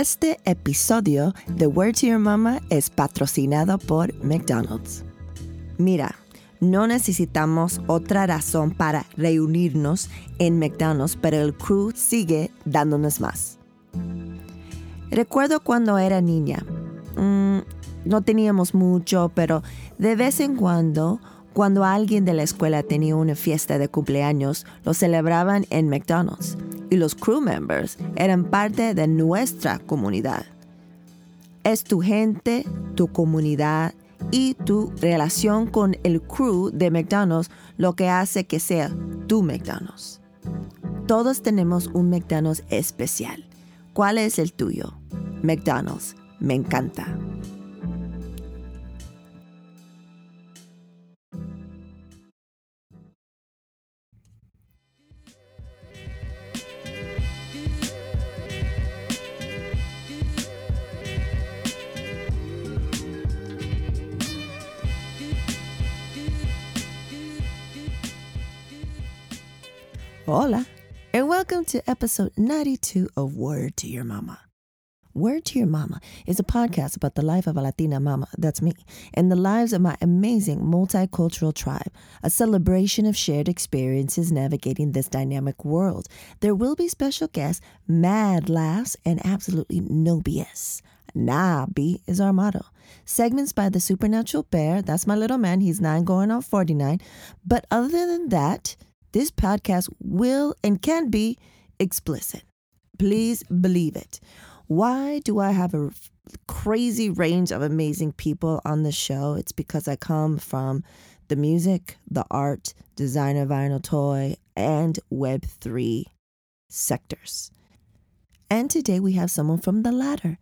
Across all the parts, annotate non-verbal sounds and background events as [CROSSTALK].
Este episodio de Word to Your Mama es patrocinado por McDonald's. Mira, no necesitamos otra razón para reunirnos en McDonald's, pero el crew sigue dándonos más. Recuerdo cuando era niña. Mm, no teníamos mucho, pero de vez en cuando, cuando alguien de la escuela tenía una fiesta de cumpleaños, lo celebraban en McDonald's y los crew members eran parte de nuestra comunidad. Es tu gente, tu comunidad y tu relación con el crew de McDonald's lo que hace que sea tu McDonald's. Todos tenemos un McDonald's especial. ¿Cuál es el tuyo? McDonald's. Me encanta. Hola, and welcome to episode 92 of Word to Your Mama. Word to Your Mama is a podcast about the life of a Latina mama, that's me, and the lives of my amazing multicultural tribe, a celebration of shared experiences navigating this dynamic world. There will be special guests, mad laughs, and absolutely no BS. Nah, B is our motto. Segments by the Supernatural Bear, that's my little man, he's nine going on 49. But other than that, this podcast will and can be explicit. Please believe it. Why do I have a crazy range of amazing people on the show? It's because I come from the music, the art, designer vinyl toy, and Web3 sectors. And today we have someone from the latter,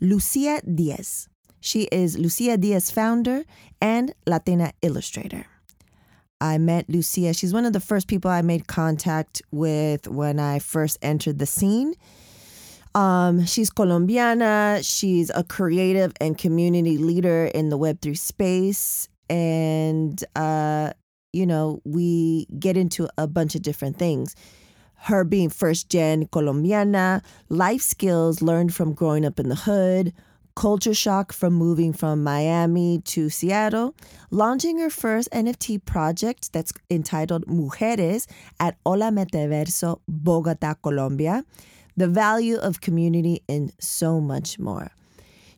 Lucia Diaz. She is Lucia Diaz founder and Latina illustrator. I met Lucia. She's one of the first people I made contact with when I first entered the scene. Um, she's Colombiana. She's a creative and community leader in the Web3 space. And, uh, you know, we get into a bunch of different things. Her being first gen Colombiana, life skills learned from growing up in the hood, culture shock from moving from Miami to Seattle, launching her first NFT project that's entitled Mujeres at Hola Metaverso, Bogota, Colombia, the value of community, and so much more.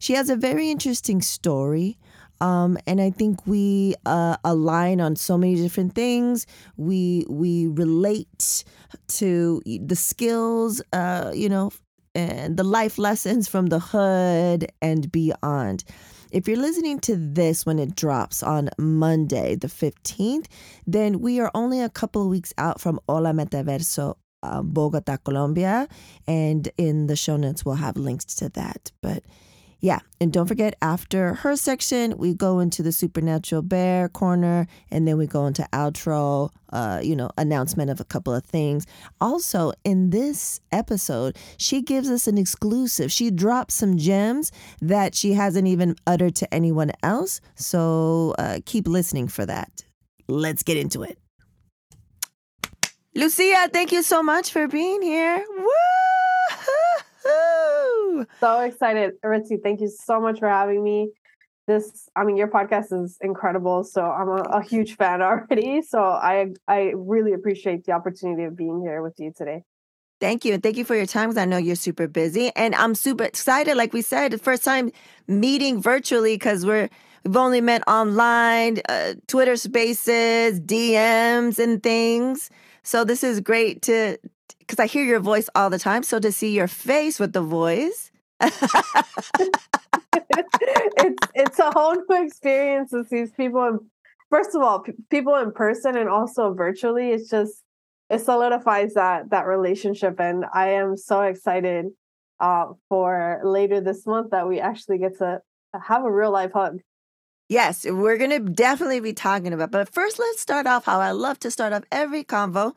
She has a very interesting story. Um, and I think we uh, align on so many different things. We we relate to the skills, uh, you know, and the life lessons from the hood and beyond. If you're listening to this when it drops on Monday, the 15th, then we are only a couple of weeks out from Hola Metaverso uh, Bogota, Colombia. And in the show notes, we'll have links to that. But yeah, and don't forget after her section, we go into the supernatural bear corner, and then we go into outro, uh, you know, announcement of a couple of things. Also, in this episode, she gives us an exclusive. She drops some gems that she hasn't even uttered to anyone else. So uh, keep listening for that. Let's get into it. Lucia, thank you so much for being here. Woo! So excited. Ritzy, thank you so much for having me. This, I mean, your podcast is incredible. So I'm a, a huge fan [LAUGHS] already. So I I really appreciate the opportunity of being here with you today. Thank you. And thank you for your time because I know you're super busy. And I'm super excited. Like we said, the first time meeting virtually because we're we've only met online, uh, Twitter spaces, DMs and things. So this is great to because I hear your voice all the time. So to see your face with the voice. [LAUGHS] it's it's a whole new experience to see people in first of all p- people in person and also virtually it's just it solidifies that that relationship and i am so excited uh, for later this month that we actually get to have a real life hug Yes, we're going to definitely be talking about. But first, let's start off how I love to start off every convo.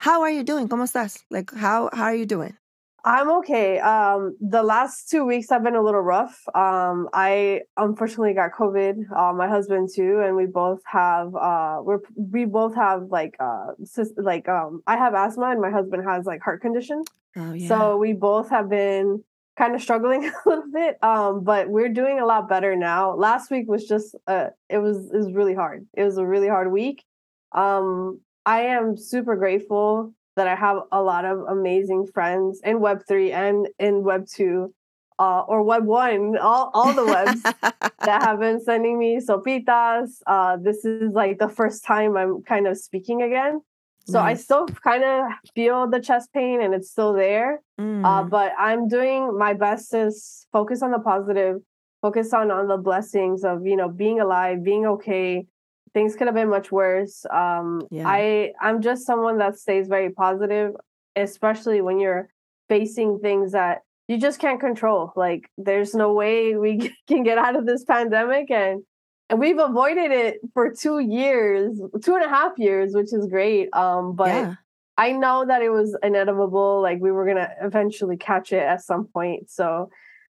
How are you doing? ¿Cómo estás? Like, how, how are you doing? I'm okay. Um, the last two weeks have been a little rough. Um, I unfortunately got COVID. Uh, my husband too, and we both have uh, we're we both have like uh, like um, I have asthma and my husband has like heart condition. Oh, yeah. So we both have been kind of struggling [LAUGHS] a little bit. Um, but we're doing a lot better now. Last week was just uh it was it was really hard. It was a really hard week. Um, I am super grateful that I have a lot of amazing friends in Web3 and in Web2 uh, or Web One, all, all the webs [LAUGHS] that have been sending me sopitas. Uh, this is like the first time I'm kind of speaking again. So nice. I still kind of feel the chest pain and it's still there. Uh, mm. Uh, but I'm doing my best to focus on the positive, focus on, on the blessings of, you know, being alive, being okay. Things could have been much worse. Um, yeah. I I'm just someone that stays very positive, especially when you're facing things that you just can't control. Like there's no way we [LAUGHS] can get out of this pandemic and and we've avoided it for two years, two and a half years, which is great. Um, but yeah. I know that it was inevitable. Like we were gonna eventually catch it at some point. So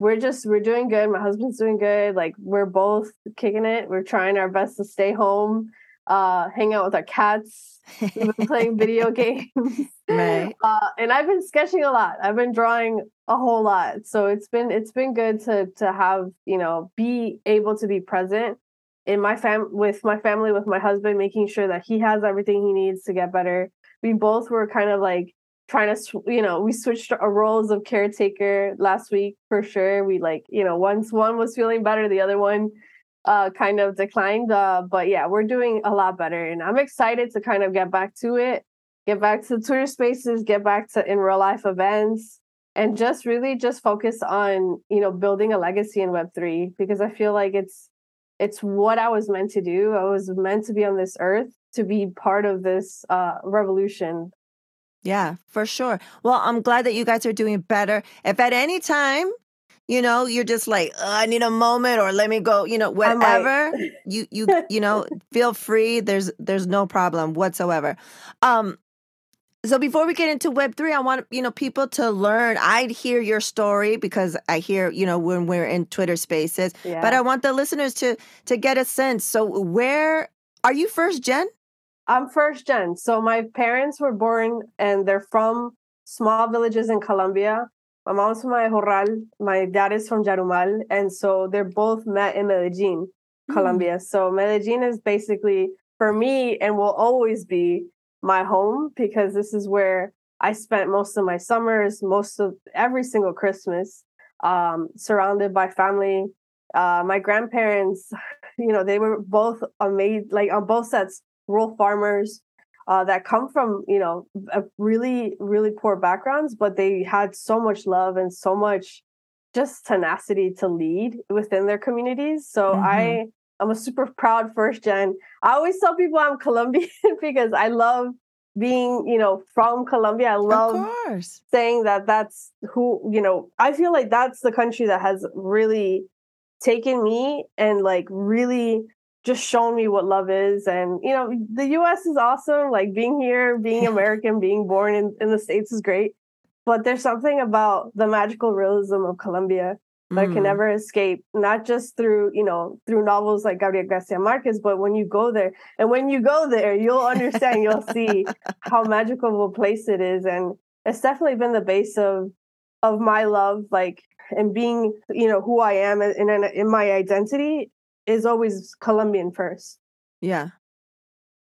we're just we're doing good. My husband's doing good. Like we're both kicking it. We're trying our best to stay home, uh, hang out with our cats. We've been playing video [LAUGHS] games. Right. Uh, and I've been sketching a lot. I've been drawing a whole lot. So it's been it's been good to to have, you know, be able to be present in my fam with my family, with my husband, making sure that he has everything he needs to get better. We both were kind of like trying to you know we switched our roles of caretaker last week for sure we like you know once one was feeling better the other one uh kind of declined uh but yeah we're doing a lot better and i'm excited to kind of get back to it get back to Twitter spaces, get back to in real life events, and just really just focus on, you know, building a legacy in Web3 because I feel like it's it's what I was meant to do. I was meant to be on this earth to be part of this uh, revolution. Yeah, for sure. Well, I'm glad that you guys are doing better. If at any time you know you're just like i need a moment or let me go you know whatever you you [LAUGHS] you know feel free there's there's no problem whatsoever um so before we get into Web3, I want you know people to learn. I'd hear your story because I hear you know when we're in Twitter Spaces, yeah. but I want the listeners to to get a sense. So where are you first gen? I'm first gen. So my parents were born and they're from small villages in Colombia. My mom's from Corral. My dad is from Yarumal, and so they're both met in Medellin, mm. Colombia. So Medellin is basically for me and will always be my home because this is where I spent most of my summers, most of every single Christmas, um, surrounded by family. Uh, my grandparents, [LAUGHS] you know, they were both amazing, like on both sets, rural farmers uh, that come from, you know, really, really poor backgrounds, but they had so much love and so much just tenacity to lead within their communities. So mm-hmm. I I'm a super [LAUGHS] proud first gen. I always tell people I'm Colombian [LAUGHS] because I love being, you know, from Colombia. I love saying that that's who, you know, I feel like that's the country that has really taken me and like really just shown me what love is. And, you know, the US is awesome. Like being here, being [LAUGHS] American, being born in, in the States is great. But there's something about the magical realism of Colombia that mm. can never escape not just through you know through novels like gabriel garcia marquez but when you go there and when you go there you'll understand you'll see [LAUGHS] how magical of a place it is and it's definitely been the base of of my love like and being you know who i am in in, in my identity is always colombian first yeah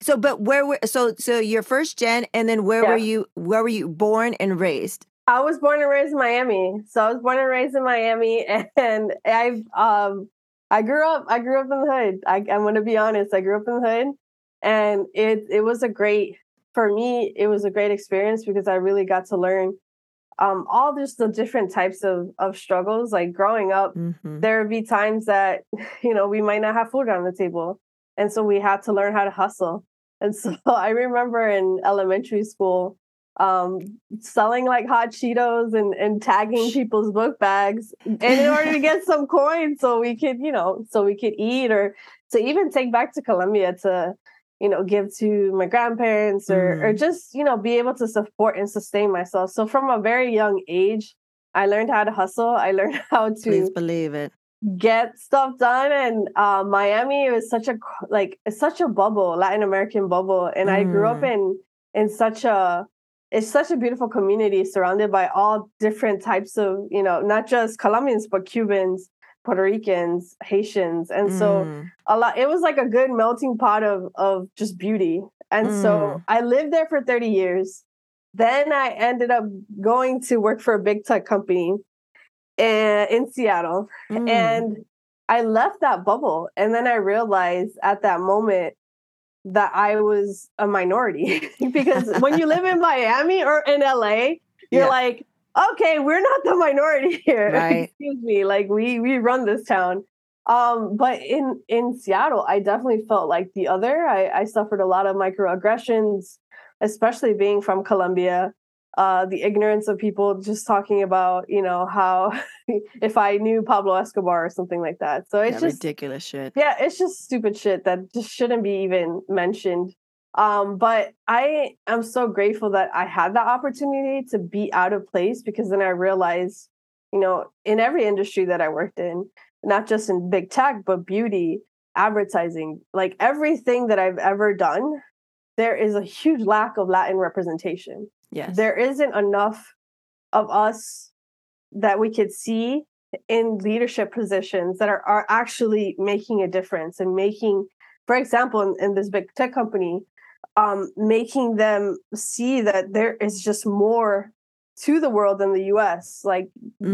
so but where were so so your first gen and then where yeah. were you where were you born and raised I was born and raised in Miami. So I was born and raised in Miami [LAUGHS] and I've um I grew up I grew up in the hood. I, I'm gonna be honest, I grew up in the hood and it it was a great for me, it was a great experience because I really got to learn um all just the different types of of struggles. Like growing up, mm-hmm. there would be times that, [LAUGHS] you know, we might not have food on the table. And so we had to learn how to hustle. And so [LAUGHS] I remember in elementary school, um, selling like hot Cheetos and, and tagging people's book bags and in order to get some coins so we could, you know, so we could eat or to even take back to Colombia to, you know, give to my grandparents or, mm. or just, you know, be able to support and sustain myself. So from a very young age, I learned how to hustle. I [LAUGHS] learned how to Please believe it. Get stuff done, and uh, Miami was such a like it's such a bubble, Latin American bubble, and mm. I grew up mm. in in such a it's such a beautiful community surrounded by all different types of, you know, not just Colombians, but Cubans, Puerto Ricans, Haitians. And so Mm. a lot it was like a good melting pot of of just beauty. And so Mm. I lived there for 30 years. Then I ended up going to work for a big tech company in, in Seattle. Mm. And I left that bubble. And then I realized at that moment that I was a minority. [LAUGHS] because when you live in [LAUGHS] Miami or in LA, you're Yeah. like, okay, we're not the minority [LAUGHS] here. Right. Excuse me. Like we we run this town. Um, but in in Seattle, I definitely felt like the other. I, I suffered a lot of microaggressions, especially being from Colombia uh, the ignorance of people just talking about, you know, how [LAUGHS] if I knew Pablo Escobar or something like that. So it's That just, ridiculous shit. yeah, it's just stupid shit that just shouldn't be even mentioned. Um, but I am so grateful that I had that opportunity to be out of place because then I realized, you know, in every industry that I worked in, not just in big tech, but beauty, advertising, like everything that I've ever done, there is a huge lack of Latin representation Yes. there isn't enough of us that we could see in leadership positions that are, are actually making a difference and making for example in, in this big tech company um, making them see that there is just more to the world than the us like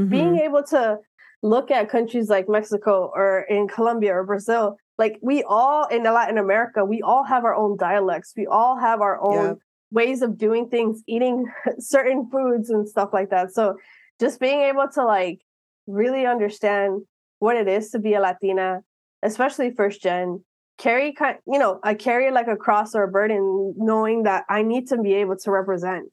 being Mhm. able to look at countries like mexico or in colombia or brazil like we all in latin america we all have our own dialects we all have our own Yep. ways of doing things eating [LAUGHS] certain foods and stuff like that so just being able to like really understand what it is to be a latina especially first gen carry kind you know i carry like a cross or a burden knowing that i need to be able to represent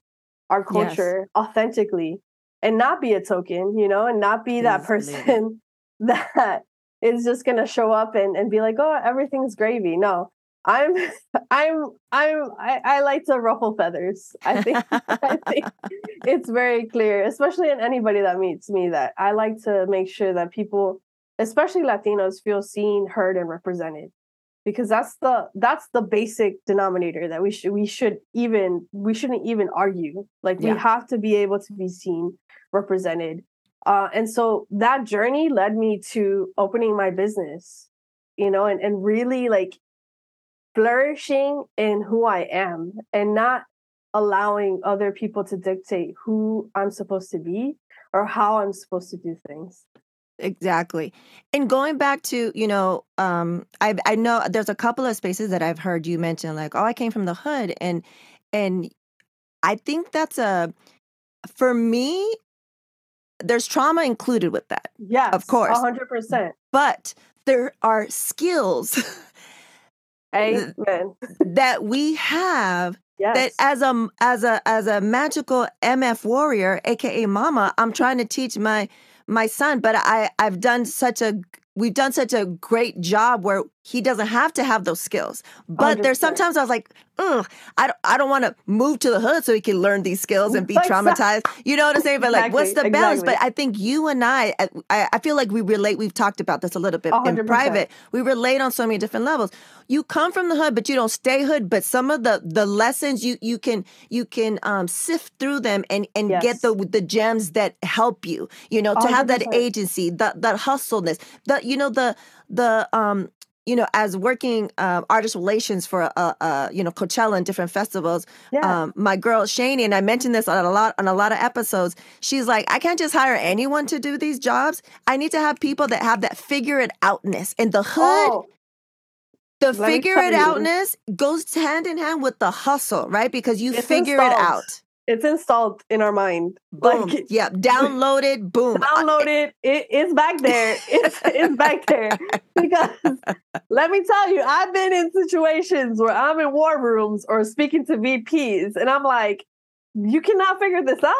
our Yes. culture authentically and not be a token you know and not be that Please believe it. person [LAUGHS] that is just gonna show up and, and be like oh everything's gravy no i'm [LAUGHS] i'm i'm I, I like to ruffle feathers i think [LAUGHS] i think it's very clear especially in anybody that meets me that i like to make sure that people especially latinos feel seen heard and represented because that's the that's the basic denominator that we should we should even we shouldn't even argue. Like Yeah. we have to be able to be seen represented. Uh, and so that journey led me to opening my business you know and, and really like flourishing in who i am and not allowing other people to dictate who i'm supposed to be or how i'm supposed to do things Exactly. And going back to, you know, um, I I know there's a couple of spaces that I've heard you mention, like, oh, I came from the hood, and and I think that's a for me, there's trauma included with that, Yeah. Of course. 100% but there are skills [LAUGHS] amen that we have yes that as a as a as a magical MF warrior, aka mama, I'm trying to teach my my son, but I I've done such a we've done such a great job where he doesn't have to have those skills. But there's 100%. sometimes I was like, I don't, I don't want to move to the hood so he can learn these skills and be Exactly. traumatized. You know what I'm saying? But like, what's the Exactly, balance? But. I think you and I, I, I feel like we relate. We've talked about this a little bit in 100%. private. We relate on so many different levels. You come from the hood, but you don't stay hood. But some of the the lessons you you can you can um, sift through them and and get the the gems that help you. You know, to have that agency, that that hustleness, that you know the the um you know as working um, artist relations for uh, uh you know Coachella and different festivals. yeah Um, my girl Shani, and I mentioned this on a lot on a lot of episodes. She's like, I can't just hire anyone to do these jobs. I need to have people that have that figure it outness. In the hood, oh the let figure it outness goes hand in hand with the hustle, right? Because you It's figure it out. It's installed in our mind Boom. like yep. [LAUGHS] Download it. Boom. download it. it it's back there [LAUGHS] it's, it's back there [LAUGHS] because let me tell you i've been in situations where i'm in war rooms or speaking to vps and i'm like you cannot figure this out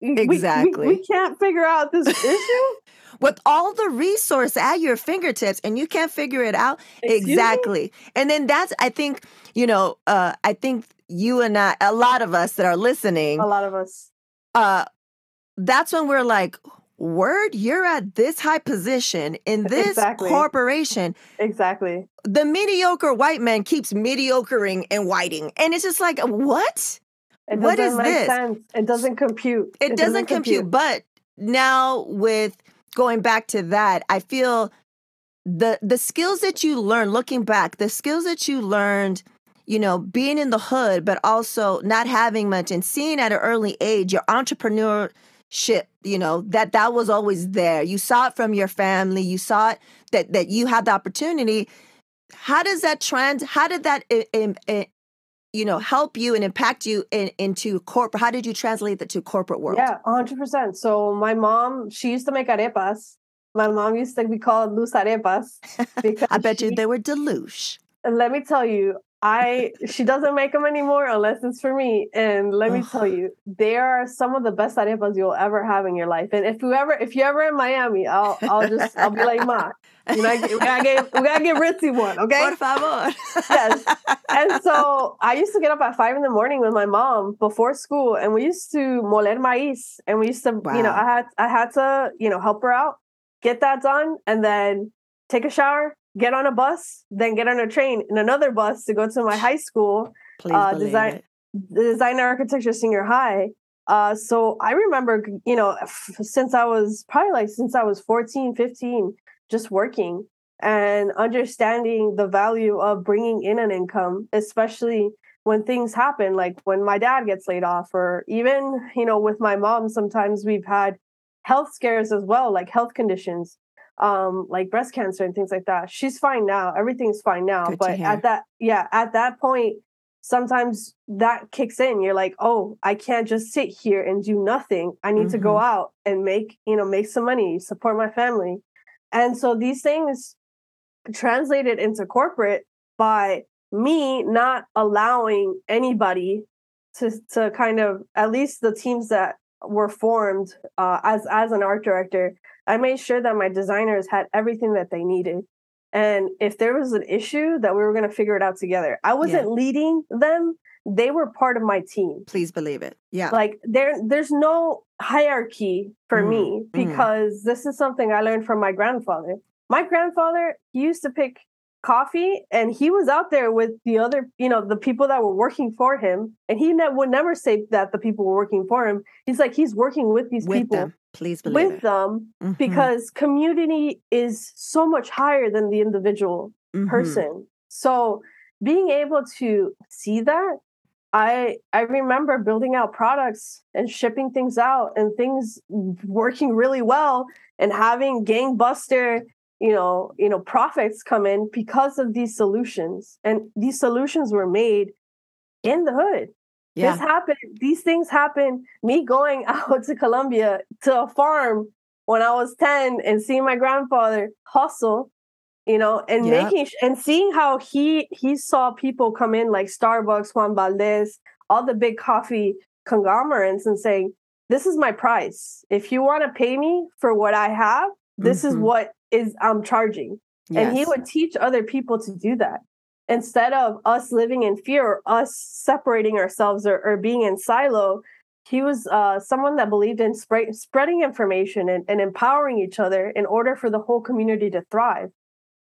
We- we- we- Exactly. we, can't figure out this issue with all the resource at your fingertips and you can't figure it out Excuse me? exactly and then that's i think you know uh i think you and i a lot of us that are listening a lot of us uh that's when we're like word you're at this high position in this Exactly. corporation exactly the mediocre white man keeps mediocring and whiting and it's just like what It What doesn't make this? sense. It doesn't compute. it, doesn't, compute. But now with going back to that, I feel the the skills that you learn looking back, the skills that you learned, you know, being in the hood, but also not having much and seeing at an early age your entrepreneurship, you know, that that was always there. You saw it from your family, you saw it that that you had the opportunity. How does that trend? How did that i- im- i- you know help you and impact you in, into corporate? How did you translate that to corporate world? Yeah, hundred percent. So my mom, she used to make arepas. My mom used to be called Luz Arepas [LAUGHS] because I bet you they were deluge. Let me tell you, I she doesn't make them anymore unless it's for me. And let me tell you, they are some of the best arepas you'll ever have in your life. And if you ever if you're ever in Miami, I'll I'll just I'll be like, Ma, you know, we gotta get we gotta get ritzy one, [LAUGHS] okay? Por favor. Yes. And [LAUGHS] so I used to get up at five in the morning with my mom before school, and we used to moler maíz, and we used to, you know, I had I had to, you know, help her out, get that done, and then take a shower, get on a bus, then get on a train and another bus to go to my high school, Please uh, design- design architecture senior high. Uh, so I remember, you know, f- since I was probably like since I was 14, 15, just working and understanding the value of bringing in an income, especially when things happen, like when my dad gets laid off, or even, you know, with my mom, sometimes we've had health scares as well, like health conditions, um, like breast cancer and things like that. She's fine now. Everything's fine now. Good but at that, yeah, at that point, sometimes that kicks in. You're like, oh, I can't just sit here and do nothing. I need to go out and make, you know, make some money, support my family. And so these things translated into corporate by me not allowing anybody to to kind of at least the teams that were formed uh, as as an art director i made sure that my designers had everything that they needed and if there was an issue that we were going to figure it out together i wasn't leading them they were part of my team Please believe it. Yeah. like there there's no hierarchy for Mm, me mm. because this is something i learned from my grandfather my grandfather he used to pick coffee and he was out there with the other you know the people that were working for him and he ne- would never say that the people were working for him he's like he's working with these with people them. Please believe with it. them Mhm, because community is so much higher than the individual mhm. person. So being able to see that, I I remember building out products and shipping things out and things working really well and having gangbuster, you know, you know, profits come in because of these solutions. And these solutions were made in the hood. Yeah. This happened, these things happened. Me going [LAUGHS] out to Colombia to a farm when I was 10 and seeing my grandfather hustle, you know, and making and seeing how he he saw people come in like Starbucks, Juan Valdez, all the big coffee conglomerates and saying, This is my price. If you want to pay me for what I have, this is Mhm. what is I'm charging and he would teach other people to do that instead of us living in fear or us separating ourselves or, or being in silo he was uh, someone that believed in spreading information and, and empowering each other in order for the whole community to thrive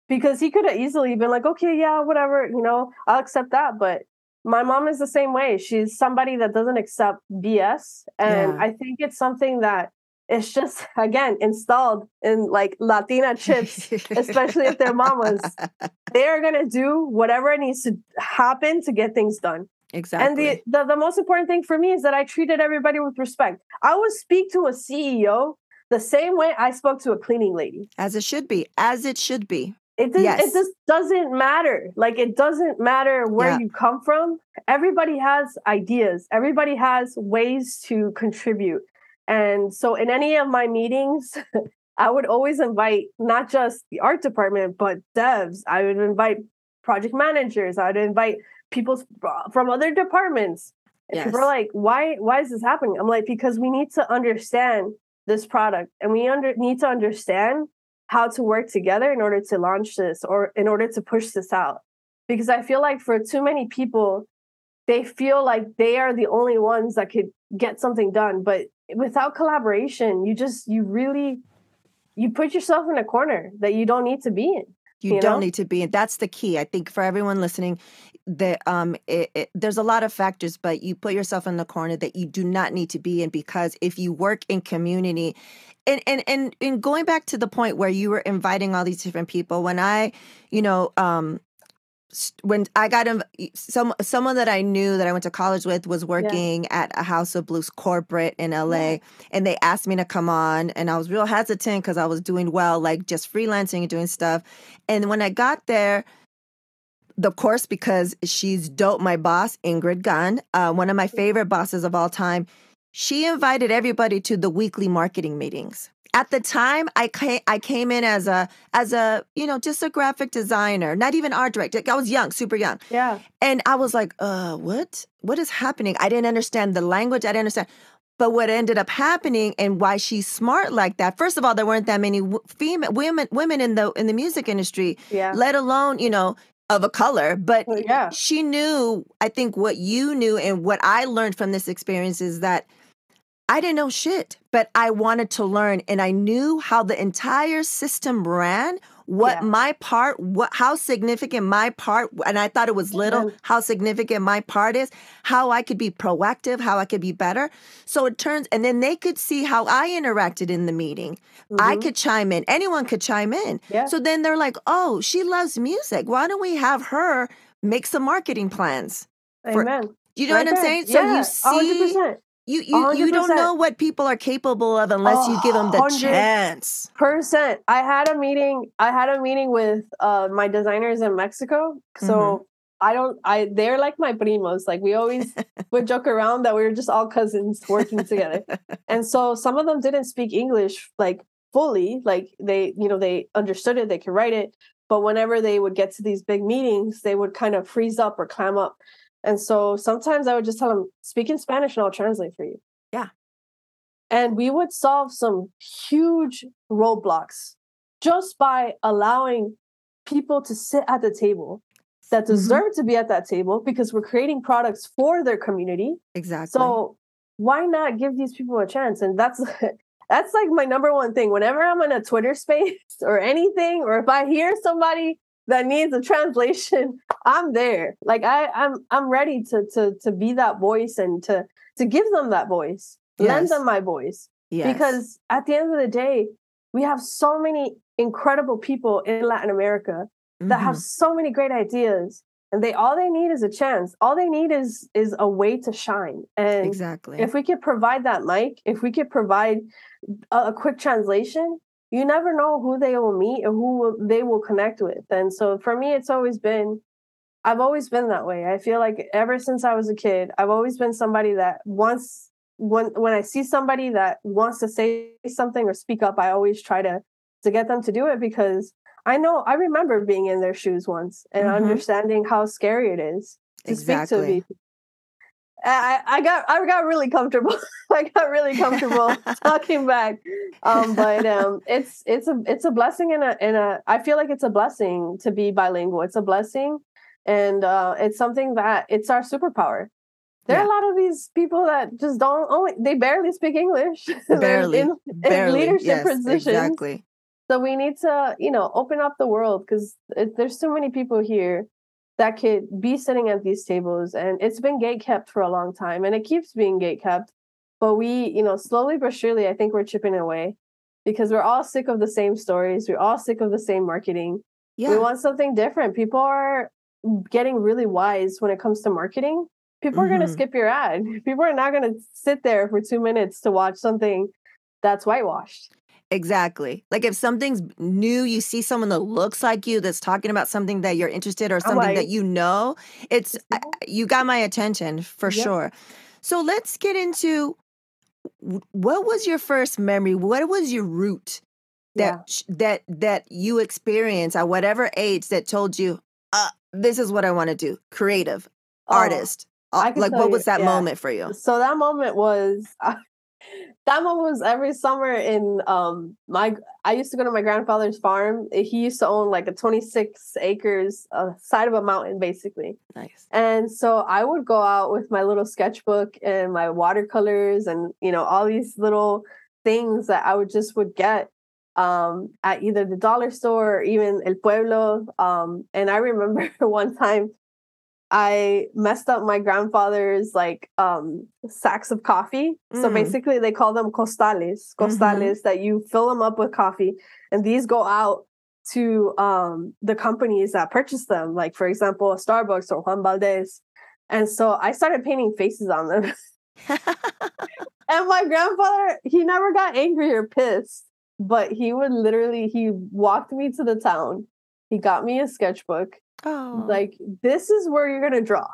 because he could have easily been like okay yeah whatever you know i'll accept that but my mom is the same way she's somebody that doesn't accept bs and Yeah. i think it's something that it's just again installed in like latina chips especially if they're mamas. [LAUGHS] they are going to do whatever needs to happen to get things done. exactly. And the, the the most important thing for me is that I treated everybody with respect. I would speak to a CEO the same way I spoke to a cleaning lady. as it should be. As it should be. It does, Yes. it just doesn't matter. Like it doesn't matter where Yeah. you come from. Everybody has ideas. Everybody has ways to contribute. And so in any of my meetings, [LAUGHS] I would always invite not just the art department, but devs. I would invite project managers. I would invite people uh, from other departments. And people are like, why why is this happening? I'm like, because we need to understand this product and we under need to understand how to work together in order to launch this or in order to push this out. Because I feel like for too many people, they feel like they are the only ones that could get something done. But without collaboration, you just you really you put yourself in a corner that you don't need to be in. You, you don't know? need to be. And that's the key. I think for everyone listening, that um it, it, there's a lot of factors, but you put yourself in the corner that you do not need to be in because if you work in community, and and and and going back to the point where you were inviting all these different people, when I, you know, um when I got him, some someone that I knew that I went to college with was working yeah. at a House of Blues corporate in LA, yeah. and they asked me to come on, and I was real hesitant because I was doing well, like just freelancing and doing stuff. And when I got there, of course, because she's dope, my boss Ingrid Gunn, uh, one of my favorite bosses of all time, she invited everybody to the weekly marketing meetings at the time I came I came in as a as a you know just a graphic designer, not even art director. I was young, super young. Yeah. And I was like, "Uh, what? What is happening?" I didn't understand the language. I didn't understand. But what ended up happening and why she's smart like that? First of all, there weren't that many female women women in the in the music industry. Yeah. Let alone you know of a color. But yeah. she knew. I think what you knew and what I learned from this experience is that I didn't know shit, but I wanted to learn and I knew how the entire system ran, what yeah. my part, what how significant my part and I thought it was little, mm-hmm. how significant my part is, how I could be proactive, how I could be better. So it turns and then they could see how I interacted in the meeting. Mm-hmm. I could chime in. Anyone could chime in. Yeah. So then they're like, "Oh, she loves music. Why don't we have her make some marketing plans?" Amen. For, you know right what I'm saying? So you see 100%. You you, you don't know what people are capable of unless you give them the chance. Percent. I had a meeting. I had a meeting with uh, my designers in Mexico. So mm-hmm. I don't. I they're like my primos. Like we always [LAUGHS] would joke around that we were just all cousins working together. [LAUGHS] and so some of them didn't speak English like fully. Like they, you know, they understood it. They could write it. But whenever they would get to these big meetings, they would kind of freeze up or clam up. And so sometimes I would just tell them, speak in Spanish and I'll translate for you. Yeah. And we would solve some huge roadblocks just by allowing people to sit at the table that mm-hmm. deserve mm-hmm. to be at that table because we're creating products for their community. Exactly. So why not give these people a chance? And that's [LAUGHS] that's like my number one thing. Whenever I'm in a Twitter [LAUGHS] space or anything, or if I hear somebody that needs a translation, [LAUGHS] I'm there. Like I, I'm I'm ready to to to be that voice and to to give them that voice, yes. lend them my voice. Yes. Because at the end of the day, we have so many incredible people in Latin America that mm-hmm. have so many great ideas and they all they need is a chance all they need is is a way to shine and exactly if we could provide that mic if we could provide a, a quick translation you never know who they will meet or who will, they will connect with. And so for me, it's always been, I've always been that way. I feel like ever since I was a kid, I've always been somebody that wants when when I see somebody that wants to say something or speak up, I always try to to get them to do it because I know I remember being in their shoes once and mm-hmm. understanding how scary it is to exactly. speak to I, I got I got really comfortable. [LAUGHS] I got really comfortable [LAUGHS] talking back. Um, but um, it's it's a it's a blessing in a in a. I feel like it's a blessing to be bilingual. It's a blessing, and uh, it's something that it's our superpower. There yeah. are a lot of these people that just don't only they barely speak English. [LAUGHS] Barely, in, barely. in leadership yes, positions. Exactly. So we need to, you know, open up the world because there's so many people here that could be sitting at these tables and it's been gate kept for a long time and it keeps being gate kept but we you know slowly but surely i think we're chipping away because we're all sick of the same stories we're all sick of the same marketing. Yeah. we want something different. People are getting really wise when it comes to marketing. People mm-hmm. are going to skip your ad. [LAUGHS] People are not going to sit there for two minutes to watch something that's whitewashed Exactly. Like if something's new, you see someone that looks like you that's talking about something that you're interested or something like, that you know, it's you got my attention for yep. sure. So let's get into what was your first memory? What was your root that yeah. that that you experienced at whatever age that told you, uh, this is what I want to do, creative, oh, artist. Uh, like what was that yeah. moment for you? So that moment was [LAUGHS] that one was every summer in um my I used to go to my grandfather's farm. He used to own like a 26 acres uh, side of a mountain basically. Nice. And so I would go out with my little sketchbook and my watercolors and you know all these little things that I would just would get um at either the dollar store or even El Pueblo um and I remember [LAUGHS] one time I messed up my grandfather's like um sacks of coffee. So Mm. basically they call them costales, costales that you fill them up with coffee and these go out to um the companies that purchase them, like for example, Starbucks or Juan Valdez. And so I started painting faces on them. [LAUGHS] and my grandfather, he never got angry or pissed, but he would literally he walked me to the town. He got me a sketchbook oh. like this is where you're gonna draw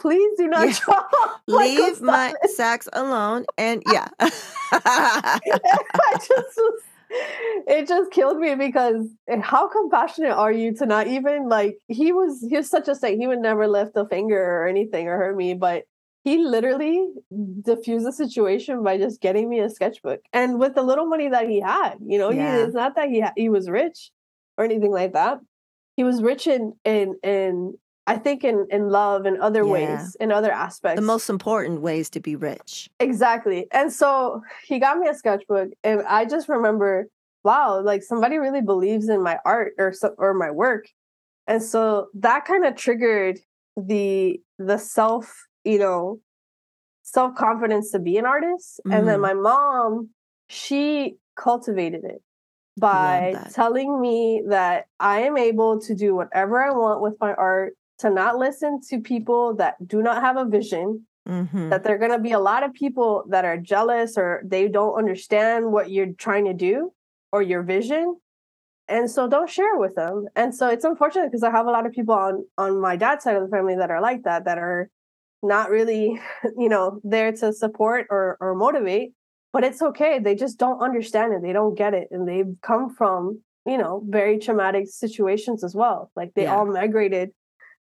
please do not Yeah. draw [LAUGHS] leave my Gonzalez." sacks alone and yeah. [LAUGHS] I just was, it just killed me because eh, how compassionate are you to not even like he was he was such a saint he would never lift a finger or anything or hurt me but he literally diffused the situation by just getting me a sketchbook and with the little money that he had you know Yeah. he, it's not that he ha- he was rich or anything like that he was rich in in in I think in in love and other Yeah. ways in other aspects the most important ways to be rich. Exactly. And so he got me a sketchbook and I just remember, wow, like somebody really believes in my art or so, or my work. And so that kind of triggered the the self, you know, self-confidence to be an artist. And then Mhm. my mom, she cultivated it by telling me that I am able to do whatever I want with my art, to not listen to people that do not have a vision, Mhm. that there are going to be a lot of people that are jealous or they don't understand what you're trying to do or your vision and so don't share with them and so it's unfortunate because i have a lot of people on on my dad's side of the family that are like that that are not really [LAUGHS] you know there to support or or motivate but it's okay they just don't understand it they don't get it and they've come from you know very traumatic situations as well like they Yeah. all migrated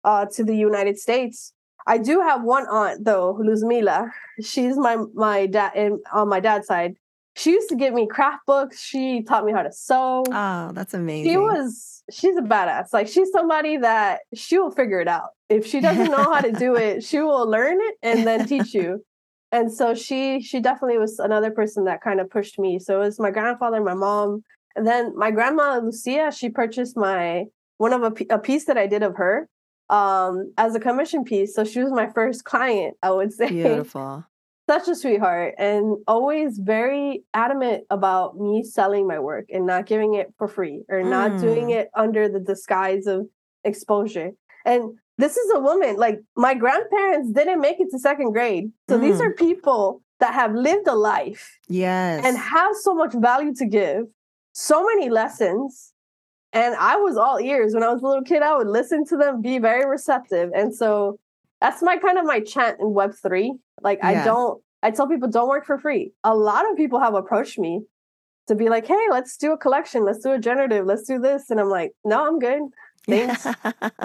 uh to the united states I do have one aunt though, Luzmila. She's my my dad and on my dad's side. She used to give me craft books. She taught me how to sew. Oh, that's amazing. she was she's a badass. Like she's somebody that she will figure it out. If she doesn't know how to do it, she will learn it and then teach you. And so she she definitely was another person that kind of pushed me. So it was my grandfather, my mom, and then my grandma Lucia. She purchased my one of a piece that I did of her um as a commission piece. So she was my first client. I would [LAUGHS] say beautiful. such a sweetheart and always very adamant about me selling my work and not giving it for free or not doing Mm. it under the disguise of exposure. And this is a woman, like my grandparents didn't make it to second grade. So these Mm. are people that have lived a life Yes. and have so much value to give, so many lessons. And I was all ears when I was a little kid. I would listen to them, be very receptive. And so that's my kind of my chant in Web3. Like, I don't, I tell people don't work for free. A lot of people have approached me to be like, hey, let's do a collection, let's do a generative, let's do this. And I'm like, no, I'm good. Thanks.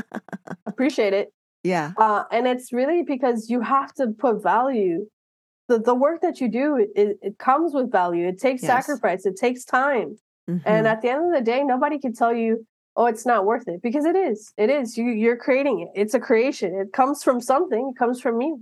[LAUGHS] Appreciate it. yeah. Uh, and it's really because you have to put value. The, the work that you do, it, it, comes with value. It takes Yes. sacrifice. It takes time. And Mhm. at the end of the day, nobody can tell you, oh, it's not worth it because it is. It is. You, you're creating it. It's a creation. It comes from something. It comes from you.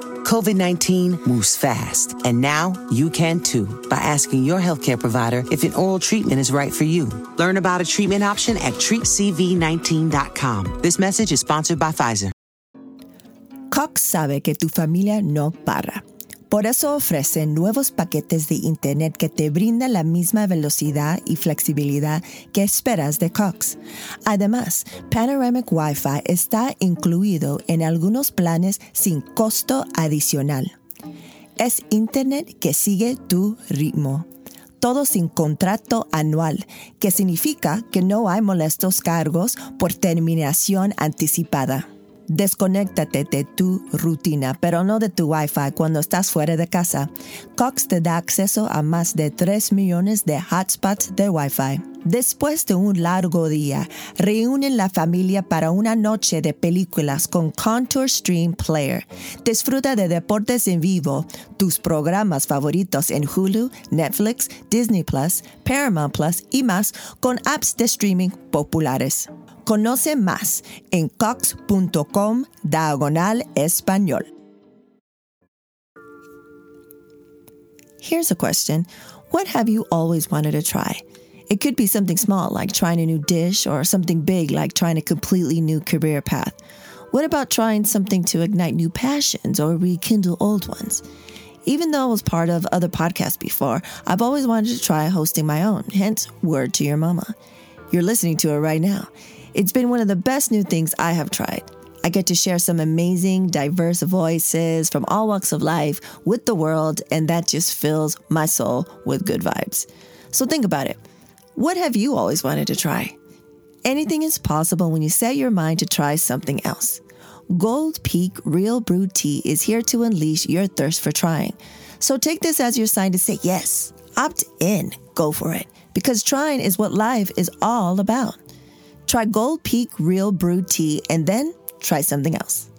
COVID 19 moves fast, and now you can too by asking your healthcare provider if an oral treatment is right for you. Learn about a treatment option at treatcv19.com. This message is sponsored by Pfizer. Cox sabe que tu familia no para. Por eso ofrece nuevos paquetes de Internet que te brindan la misma velocidad y flexibilidad que esperas de Cox. Además, Panoramic Wi-Fi está incluido en algunos planes sin costo adicional. Es Internet que sigue tu ritmo. Todo sin contrato anual, que significa que no hay molestos cargos por terminación anticipada. Desconéctate de tu rutina, pero no de tu Wi-Fi cuando estás fuera de casa. Cox te da acceso a más de 3 millones de hotspots de Wi-Fi. Después de un largo día, reúnen la familia para una noche de películas con Contour Stream Player. Disfruta de deportes en vivo, tus programas favoritos en Hulu, Netflix, Disney Plus, Paramount Plus y más con apps de streaming populares. Conoce más en cox.com diagonal español. Here's a question. What have you always wanted to try? It could be something small like trying a new dish or something big like trying a completely new career path. What about trying something to ignite new passions or rekindle old ones? Even though I was part of other podcasts before, I've always wanted to try hosting my own, hence, Word to Your Mama. You're listening to it right now. It's been one of the best new things I have tried. I get to share some amazing, diverse voices from all walks of life with the world, and that just fills my soul with good vibes. So think about it. What have you always wanted to try? Anything is possible when you set your mind to try something else. Gold Peak Real Brew Tea is here to unleash your thirst for trying. So take this as your sign to say yes, opt in, go for it, because trying is what life is all about. Try Gold Peak Real Brewed Tea and then try something else.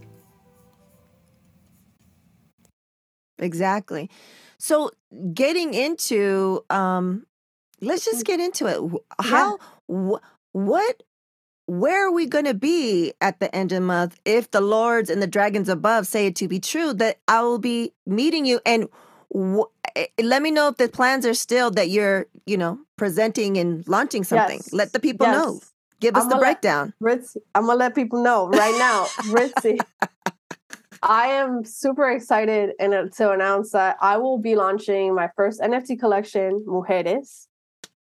Exactly. So getting into um let's just get into it. How wh- what where are we going to be at the end of the month if the lords and the dragons above say it to be true that I will be meeting you and wh- eh, let me know if the plans are still that you're, you know, presenting and launching something. Yes. Let the people Yes. know. Give us I'm the let- breakdown. Ritzy, I'm gonna let people know right now. [LAUGHS] Ritzy, I am super excited and uh, to announce that I will be launching my first NFT collection, Mujeres,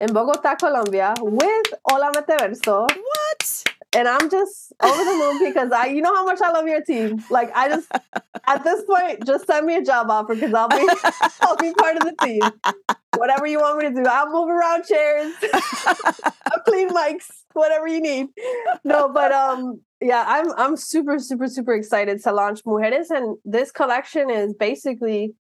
in Bogota, Colombia, with Hola Metaverso. What? And I'm just over the moon because I, you know how much I love your team. Like I just, at this point, just send me a job offer because I'll be, [LAUGHS] I'll be part of the team. Whatever you want me to do, I'll move around chairs, [LAUGHS] I'll clean mics, whatever you need. No, but um, yeah, I'm I'm super super super excited to launch Mujeres, and this collection is basically,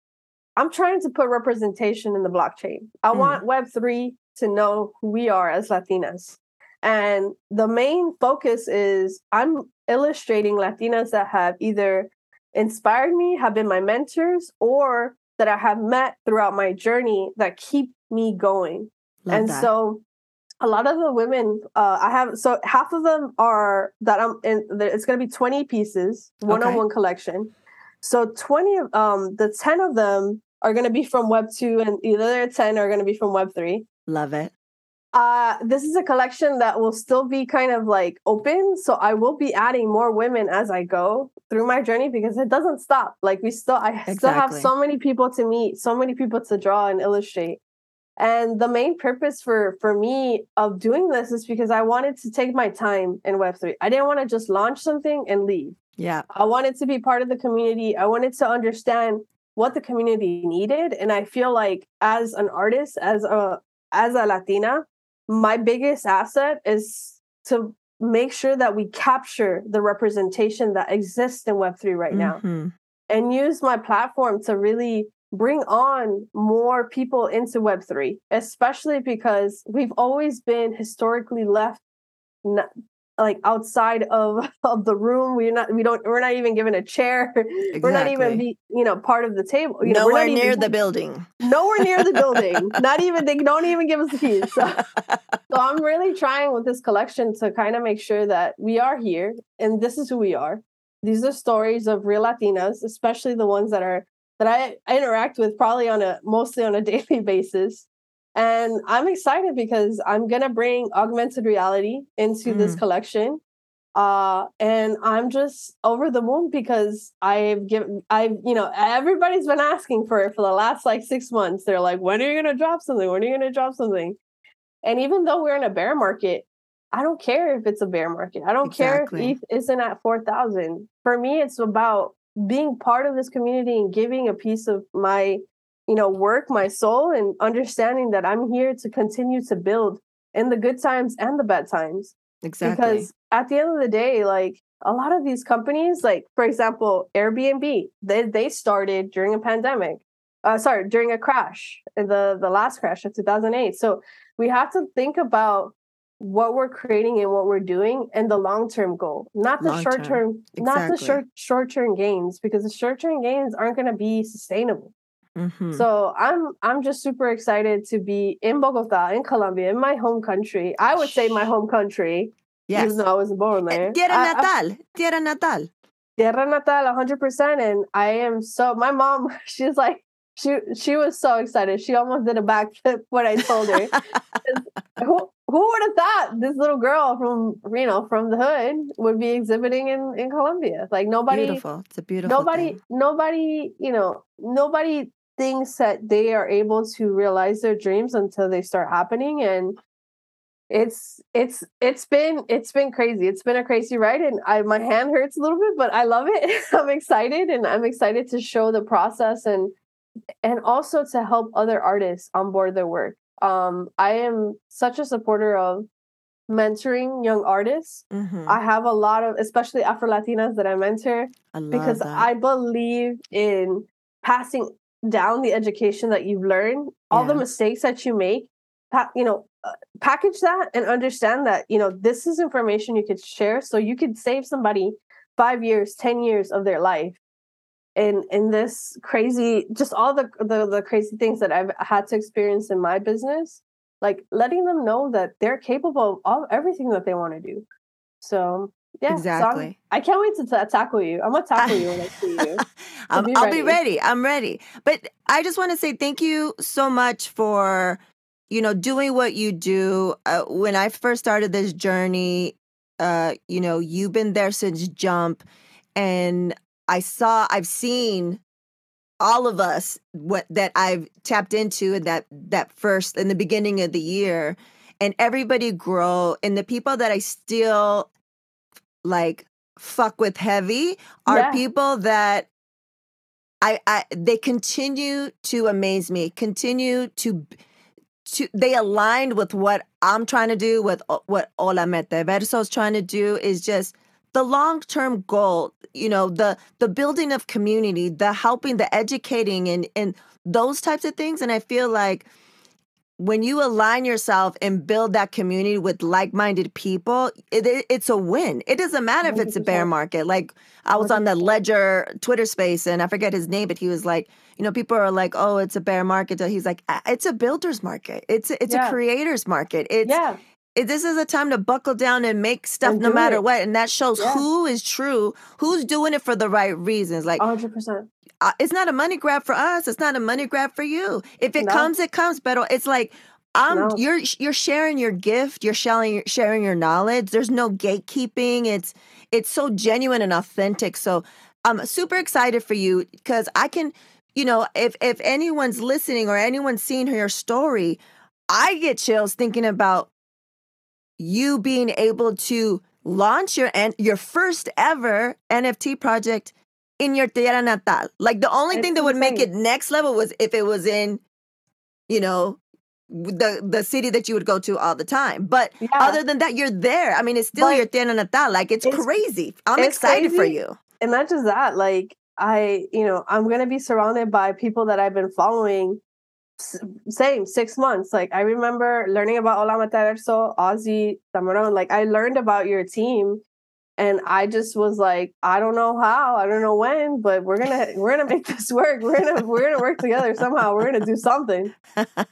I'm trying to put representation in the blockchain. I Mm. want Web three to know who we are as Latinas. And the main focus is I'm illustrating Latinas that have either inspired me, have been my mentors, or that I have met throughout my journey that keep me going. Love and that. so a lot of the women uh, I have, so half of them are that I'm in, it's going to be 20 pieces, one on one collection. So 20 of um, the 10 of them are going to be from Web 2, and the other 10 are going to be from Web 3 Love it. Uh this is a collection that will still be kind of like open so i will be adding more women as i go through my journey because it doesn't stop. Like we still i still have so many people to meet so many people to draw and illustrate. And the main purpose for for me of doing this is because i wanted to take my time in web3 i didn't want to just launch something and leave. Yeah. I wanted to be part of the community. I wanted to understand what the community needed, and I feel like as an artist, as a as a Latina, my biggest asset is to make sure that we capture the representation that exists in Web3 right now Mhm. and use my platform to really bring on more people into Web3, especially because we've always been historically left like outside of, [LAUGHS] of the room. We're not, we don't, we're not even given a chair. [LAUGHS] We're not even, be, you know, part of the table. You know, we're Nowhere not near even, the building. nowhere near the building. [LAUGHS] not even, they don't even give us the keys. So, so I'm really trying with this collection to kind of make sure that we are here and this is who we are. These are stories of real Latinas, especially the ones that are that I, I interact with probably on a mostly on a daily basis. And I'm excited because I'm gonna bring augmented reality into this collection. Uh, and I'm just over the moon because I've given I've you know everybody's been asking for it for the last like six months. They're like, when are you gonna drop something? When are you gonna drop something? And even though we're in a bear market, I don't care if it's a bear market. I don't care if ETH isn't at four thousand. For me, it's about being part of this community and giving a piece of my you know work my soul and understanding that i'm here to continue to build in the good times and the bad times Exactly. Because at the end of the day, like a lot of these companies, like for example, Airbnb, they they started during a pandemic. Uh, sorry, during a crash, the the last crash of 2008. So we have to think about what we're creating and what we're doing and the long-term goal not the short-term term. not the short short-term gains because the short-term gains aren't going to be sustainable Mhm. so i'm i'm just super excited to be in bogota in colombia in my home country i would say my home country yes. even though i wasn't born Eh, there Tierra I- I- natal. Tierra natal. Tierra Natal, 100%. And I am so, my mom, [LAUGHS] she's like, she she was so excited. She almost did a backflip when I told her. [LAUGHS] who who would have thought this little girl from, you know, from the hood would be exhibiting in, in Colombia? Like nobody, beautiful. It's a beautiful. nobody, thing. nobody, you know, nobody thinks that they are able to realize their dreams until they start happening. And it's it's it's been it's been crazy it's been a crazy ride and i my hand hurts a little bit but i love it [LAUGHS] i'm excited and i'm excited to show the process and and also to help other artists on board their work um i am such a supporter of mentoring young artists Mhm. i have a lot of especially afro latinas that i mentor I because that. I believe in passing down the education that you've learned, all the mistakes that you make, pa- you know, uh, package that and understand that, you know, this is information you could share so you could save somebody 5 years, 10 years of their life. In in this crazy just all the the, the crazy things that I've had to experience in my business, like letting them know that they're capable of all, everything that they want to do. So, yeah, so Exactly. I can't wait to ta- tackle you. I'm gonna tackle you when I see you. [LAUGHS] Um, be I'll be ready. ready. I'm ready. But I just want to say thank you so much for, you know, doing what you do. Uh, when I first started this journey, uh, you know, you've been there since jump, and I saw, I've seen all of us what that I've tapped into in that that first in the beginning of the year, and everybody grow, and the people that I still like fuck with heavy are Yeah. people that I, I they continue to amaze me continue to to they aligned with what i'm trying to do with what Hola Metaverso is trying to do is just the long-term goal you know the the building of community the helping the educating and and those types of things and i feel like when you align yourself and build that community with like-minded people it, it- it's a win. It doesn't matter if it's a bear market. Like i was on the ledger twitter space and i forget his name but he was like you know people are like oh it's a bear market. He's like "Ah, it's a builder's market. It's a, it's a creator's market. It's yeah, this is a time to buckle down and make stuff And no matter it. what and that shows Yeah. who is true who's doing it for the right reasons like 100%. uh, it's not a money grab for us. It's not a money grab for you. If it No. comes, it comes. But it's like I'm No. you're you're sharing your gift. You're sharing sharing your knowledge. There's no gatekeeping. It's it's so genuine and authentic. So I'm super excited for you because I can, you know, if if anyone's listening or anyone's seen your story, I get chills thinking about you being able to launch your and your first ever NFT project in your tierra natal. Like the only thing that would make it next level was if it was in, you know, the the city that you would go to all the time. But Yeah. other than that, you're there. I mean, it's still But your tierra natal. Like it's, it's- crazy. I'm it's excited for you. and not just that, like I, you know, I'm gonna be surrounded by people that I've been following. Same six months. Like I remember learning about Hola Metaverso, Ozzy, Tamaron. Like I learned about your team, and I just was like, I don't know how, I don't know when, but we're gonna [LAUGHS] we're gonna make this work. We're gonna we're gonna work together somehow. We're gonna do something.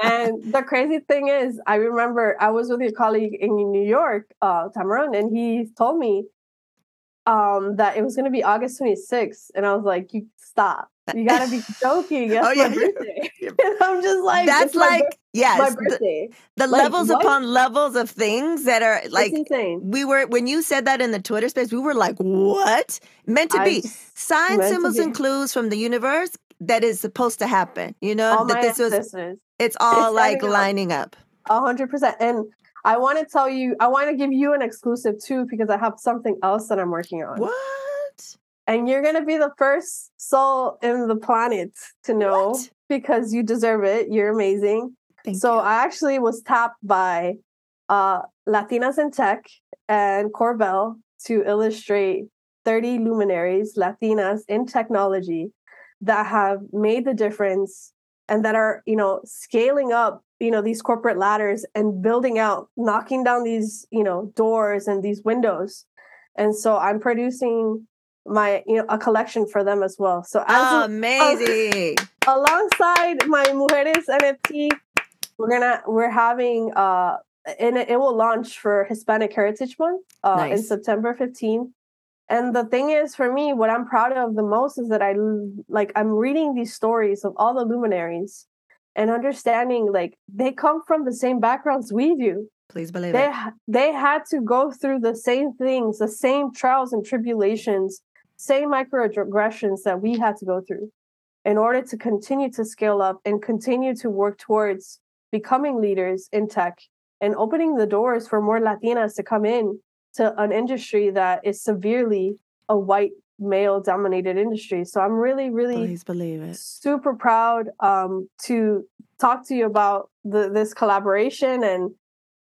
and the crazy thing is, I remember I was with your colleague in New York, uh, Tamaron, and he told me um, that it was to be August 26th. And I was like, you stop. You got to be joking. That's [LAUGHS] Oh, yeah, my birthday. [LAUGHS] [LAUGHS] I'm just like, That's it's my like yes, my the, birthday. the Like, levels what? upon levels of things that are like we were when you said that in the Twitter space, we were like, "What?" Meant to I be signs, symbols, be. and clues from the universe that is supposed to happen. You know all that this was. It's all It's like lining up. A hundred percent. And I want to tell you, I want to give you an exclusive too, because I have something else that I'm working on. What? And you're going to be the first soul in the planet to know What? because you deserve it. You're amazing. Thank so you. I actually was tapped by uh, Latinas in Tech and Corbell to illustrate 30 luminaries, Latinas in technology that have made the difference and that are, you know, scaling up, you know, these corporate ladders and building out, knocking down these, you know, doors and these windows. And so I'm producing my you know a collection for them as well. So as amazing. A, [LAUGHS] alongside my Mujeres NFT, we're gonna we're having uh and it, it will launch for Hispanic Heritage Month uh, nice. in September 15th. And the thing is, for me, what I'm proud of the most is that I like I'm reading these stories of all the luminaries and understanding like they come from the same backgrounds we do. Please believe they, it. They had to go through the same things, the same trials and tribulations same microaggressions that we had to go through in order to continue to scale up and continue to work towards becoming leaders in tech and opening the doors for more Latinas to come in to an industry that is severely a white male dominated industry. So I'm really, really Please believe it. super proud um, to talk to you about the, this collaboration and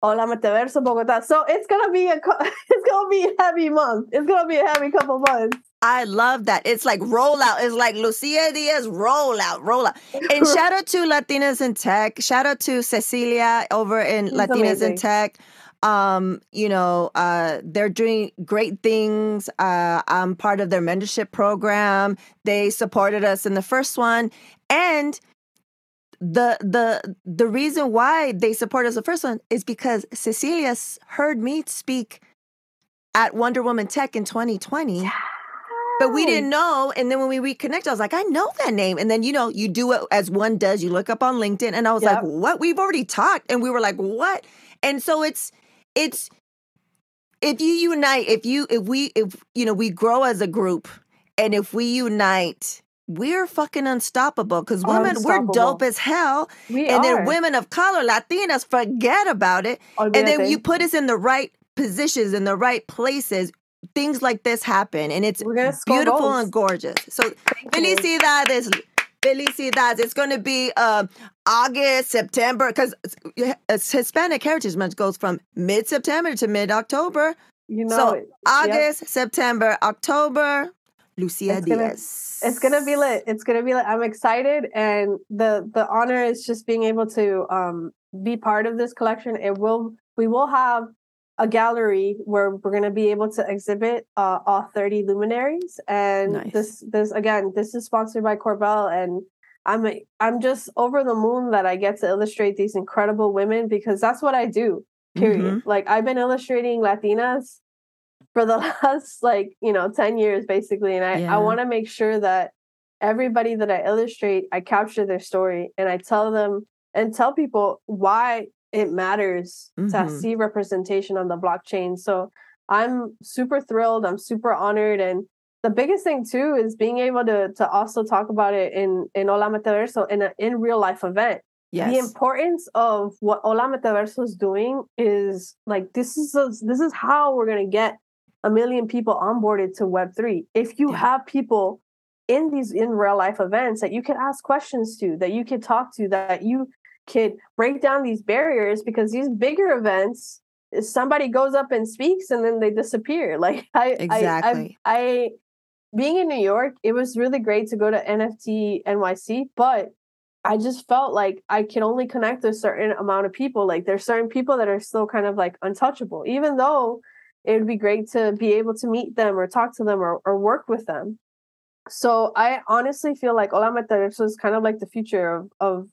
Hola Metaverso Bogota. So it's gonna be a [LAUGHS] it's gonna be a heavy month. It's gonna be a heavy couple months. I love that. It's like rollout. It's like Lucia Diaz rollout, rollout. And [LAUGHS] shout out to Latinas in Tech. Shout out to Cecilia over in She's Latinas amazing. in Tech. Um, you know, uh, they're doing great things. Uh, I'm part of their mentorship program. They supported us in the first one, and the the the reason why they support us the first one is because Cecilia heard me speak at Wonder Woman Tech in 2020. But we didn't know. And then when we reconnect, I was like, I know that name. And then, you know, you do it as one does. You look up on LinkedIn. And I was yep. like, what? We've already talked. And we were like, what? And so it's, it's, if you unite, if you, if we, if, you know, we grow as a group and if we unite, we're fucking unstoppable because women, we're dope as hell. We and are. then women of color, Latinas, forget about it. and then you put us in the right positions, in the right places. Things like this happen, and it's beautiful goals. and gorgeous. So, felicidades. Felicidades. It's going to be uh, August, September, because Hispanic Heritage Month goes from mid September to mid October. You know, so August, yep. September, October, Lucia it's Diaz. Gonna, it's gonna be lit. It's gonna be lit. I'm excited, and the the honor is just being able to um be part of this collection. It will we will have a gallery where we're going to be able to exhibit uh, all 30 luminaries and nice. this this again this is sponsored by Corbel and I'm I'm just over the moon that I get to illustrate these incredible women because that's what I do period mm-hmm. like I've been illustrating Latinas for the [LAUGHS] last like you know 10 years basically and i, yeah. I want to make sure that everybody that i illustrate i capture their story and i tell them and tell people why it matters mm-hmm. to see representation on the blockchain so i'm super thrilled i'm super honored and the biggest thing too is being able to to also talk about it in in Hola Metaverso in a in real life event. Yes. The importance of what Hola Metaverso is doing is like this is a, this is how we're gonna get a million people onboarded to Web3. If you yeah. have people in these in real life events that you can ask questions to, that you can talk to, that you could break down these barriers because these bigger events, somebody goes up and speaks and then they disappear. [LAUGHS] Like I, exactly. I, I, I being in New York, it was really great to go to NFT NYC, but I just felt like I can only connect a certain amount of people. Like there's certain people that are still kind of like untouchable, even though it would be great to be able to meet them or talk to them or, or work with them. So I honestly feel like Hola Metaverso is kind of like the future of, of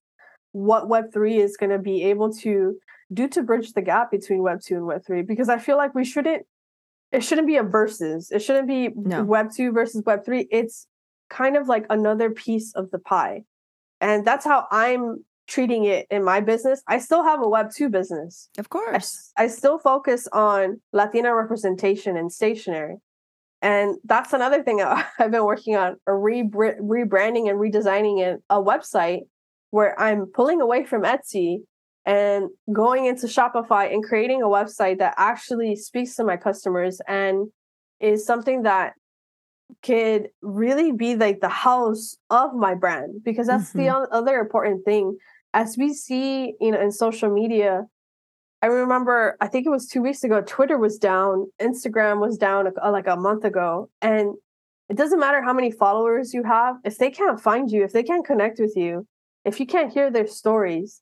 what Web3 is going to be able to do to bridge the gap between Web2 and Web3 because I feel like we shouldn't it shouldn't be a versus. It shouldn't be no. Web2 versus Web3. It's kind of like another piece of the pie. And that's how I'm treating it in my business. I still have a Web 2 business. Of course. I, I still focus on Latina representation and stationery. And that's another thing [LAUGHS] I've been working on a re- rebranding and redesigning a website where I'm pulling away from Etsy and going into Shopify and creating a website that actually speaks to my customers and is something that could really be like the house of my brand because that's mm-hmm. the other important thing as we see, you know, in social media, I remember, I think it was two weeks ago, Twitter was down, Instagram was down uh, like a month ago. And it doesn't matter how many followers you have, if they can't find you, if they can't connect with you, if you can't hear their stories,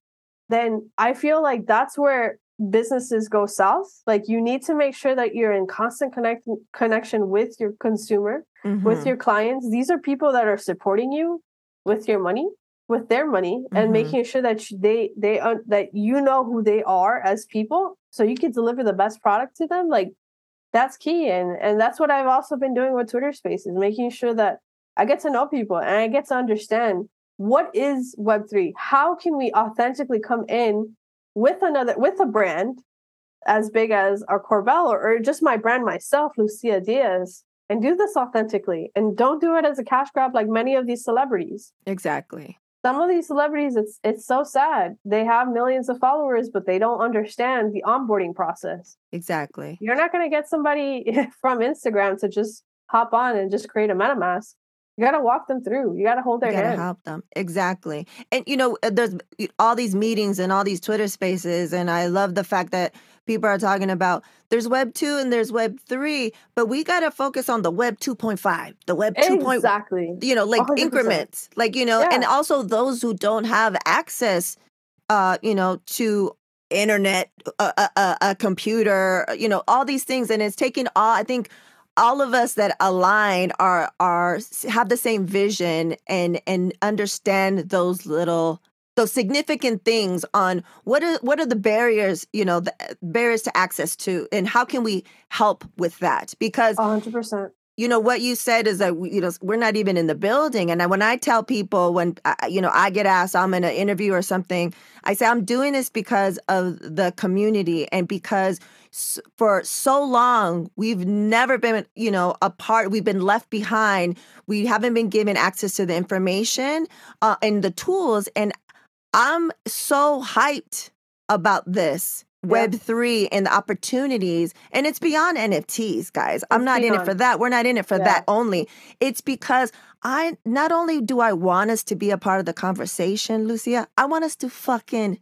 then I feel like that's where businesses go south. Like you need to make sure that you're in constant connect connection with your consumer, mm-hmm. with your clients. These are people that are supporting you with your money with their money mm-hmm. and making sure that they they uh, that you know who they are as people so you can deliver the best product to them like that's key and and that's what i've also been doing with twitter spaces making sure that i get to know people and i get to understand what is web3 how can we authentically come in with another with a brand as big as our Corbell or, or just my brand myself lucia diaz and do this authentically and don't do it as a cash grab like many of these celebrities? Exactly. Some of these celebrities it's it's so sad. They have millions of followers but they don't understand the onboarding process. Exactly. You're not going to get somebody [LAUGHS] from instagram to just hop on and just create a metamask you got to walk them through. You got to hold their you hand. help them. Exactly. And, you know, uh, there's all these meetings and all these Twitter spaces. And I love the fact that people are talking about there's Web 2 and there's Web 3, but we got to focus on the Web 2.5, the Web 2. Exactly. You know, like 100%. increments, like, you know, yeah. and also those who don't have access, uh, you know, to internet, a, a, a computer, you know, all these things. And it's taking all, I think, all of us that align are are have the same vision and and understand those little those significant things on what are what are the barriers you know the barriers to access to and how can we help with that? Because 100% you know what you said is that you know we're not even in the building. And when i tell people when you know i get asked i'm in an interview or something i say i'm doing this because of the community and because for so long we've never been you know a part we've been left behind we haven't been given access to the information uh, and the tools and i'm so hyped about this Web three and the opportunities, and it's beyond NFTs, guys. It's I'm not beyond. in it for that. We're not in it for yeah. that only. It's because I not only do I want us to be a part of the conversation, Lucia, I want us to fucking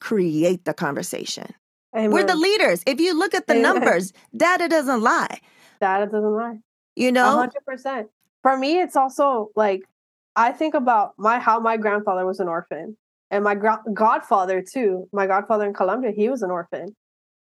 create the conversation. Amen. We're the leaders. If you look at the Amen. numbers, data doesn't lie. Data doesn't lie. You know, hundred percent. For me, it's also like I think about my how my grandfather was an orphan, and my gra- godfather too. My godfather in Colombia, he was an orphan,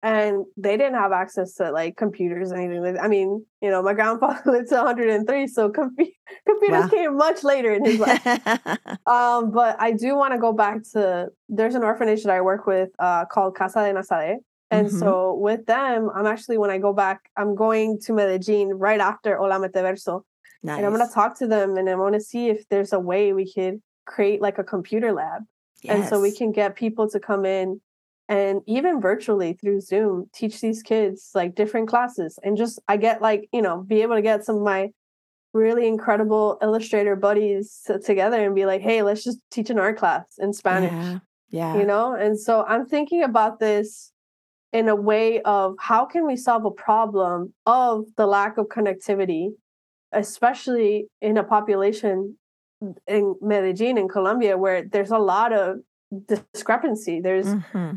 and they didn't have access to like computers or anything. Like, I mean, you know, my grandfather [LAUGHS] lived to 103, so com- [LAUGHS] computers wow. came much later in his life. [LAUGHS] um, but I do want to go back to there's an orphanage that I work with uh, called Casa de Nazaré. And mm-hmm. so with them, I'm actually when I go back, I'm going to Medellin right after Hola Metaverso. Nice. And I'm gonna talk to them and I want to see if there's a way we could create like a computer lab. Yes. And so we can get people to come in and even virtually through Zoom, teach these kids like different classes and just I get like, you know, be able to get some of my really incredible illustrator buddies together and be like, hey, let's just teach an art class in Spanish. Yeah. yeah. You know? And so I'm thinking about this in a way of how can we solve a problem of the lack of connectivity, especially in a population in Medellin in Colombia where there's a lot of discrepancy. There's mm-hmm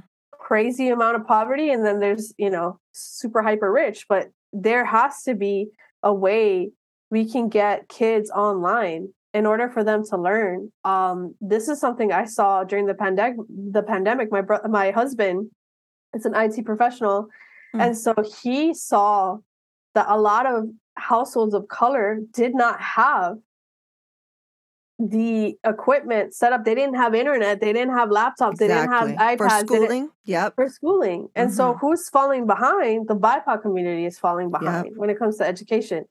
crazy amount of poverty and then there's you know super hyper rich but there has to be a way we can get kids online in order for them to learn um, this is something i saw during the pandemic the pandemic my bro- my husband is an it professional mm. and so he saw that a lot of households of color did not have the equipment set up. They didn't have internet. They didn't have laptops. Exactly. They didn't have iPads. For schooling, yep. For schooling. And mm-hmm. so who's falling behind? The BIPOC community is falling behind yep. when it comes to education.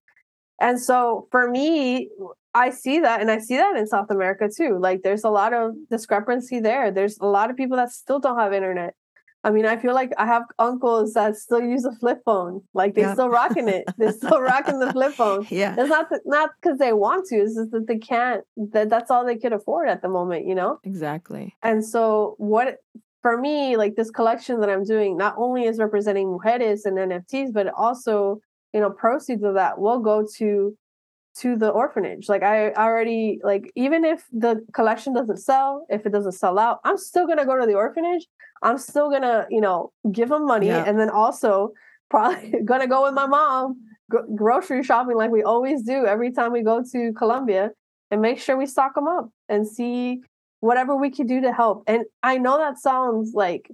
And so for me, I see that and I see that in South America too. Like there's a lot of discrepancy there. There's a lot of people that still don't have internet. I mean, I feel like I have uncles that still use a flip phone. Like they yeah. still rocking it. They're still [LAUGHS] rocking the flip phone. [LAUGHS] Yeah, it's not th- not because they want to. It's just that they can't. That that's all they could afford at the moment. You know. Exactly. And so what for me, like this collection that I'm doing, not only is representing mujeres and NFTs, but also you know proceeds of that will go to to the orphanage. Like I already like even if the collection doesn't sell, if it doesn't sell out, I'm still gonna go to the orphanage. I'm still gonna, you know, give them money Yeah. and then also probably [LAUGHS] gonna go with my mom gro- grocery shopping like we always do every time we go to Colombia and make sure we stock them up and see whatever we could do to help. And I know that sounds like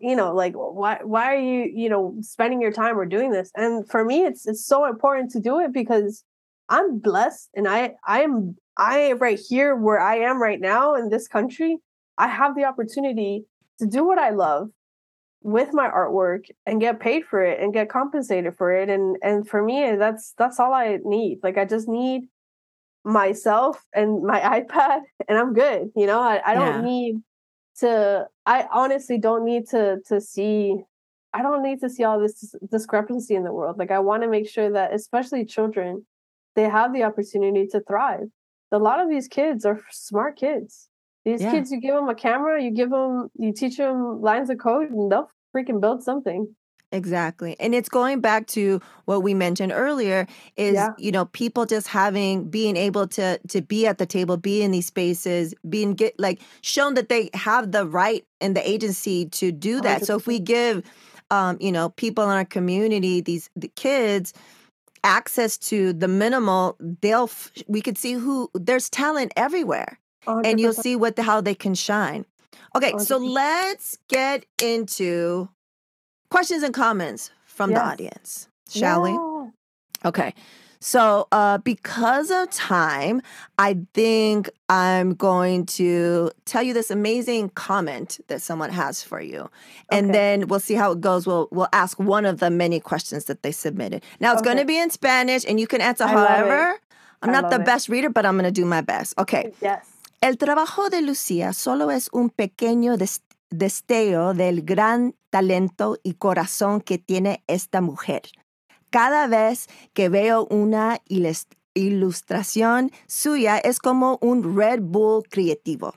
you know like why why are you you know spending your time or doing this and for me it's it's so important to do it because i'm blessed and i i am i right here where i am right now in this country i have the opportunity to do what i love with my artwork and get paid for it and get compensated for it and and for me that's that's all i need. Like i just need myself and my [LAUGHS] ipad and i'm good you know? I, I don't Yeah. need to i honestly don't need to to see i don't need to see all this discrepancy in the world. Like i want to make sure that especially children they have the opportunity to thrive. A lot of these kids are smart kids these Yeah. kids you give them a camera you give them you teach them lines of code and they'll freaking build something Exactly. And it's going back to what we mentioned earlier is Yeah. you know people just having being able to to be at the table, be in these spaces, being get like shown that they have the right and the agency to do that. So if we give um you know people in our community these the kids access to the minimal they'll f- we could see who there's talent everywhere and you'll see what the, how they can shine. Okay, so 100%. let's get into questions and comments from the audience, shall we? Okay. So, uh, because of time, I think I'm going to tell you this amazing comment that someone has for you, and Okay. then we'll see how it goes. We'll we'll ask one of the many questions that they submitted. Now it's going to be in Spanish, and you can answer I however. I'm I not the it. best reader, but I'm going to do my best. Okay. Yes. El trabajo de Lucía solo es un pequeño des- destello del gran talento y corazón que tiene esta mujer. Cada vez que veo una ilustración suya es como un Red Bull creativo.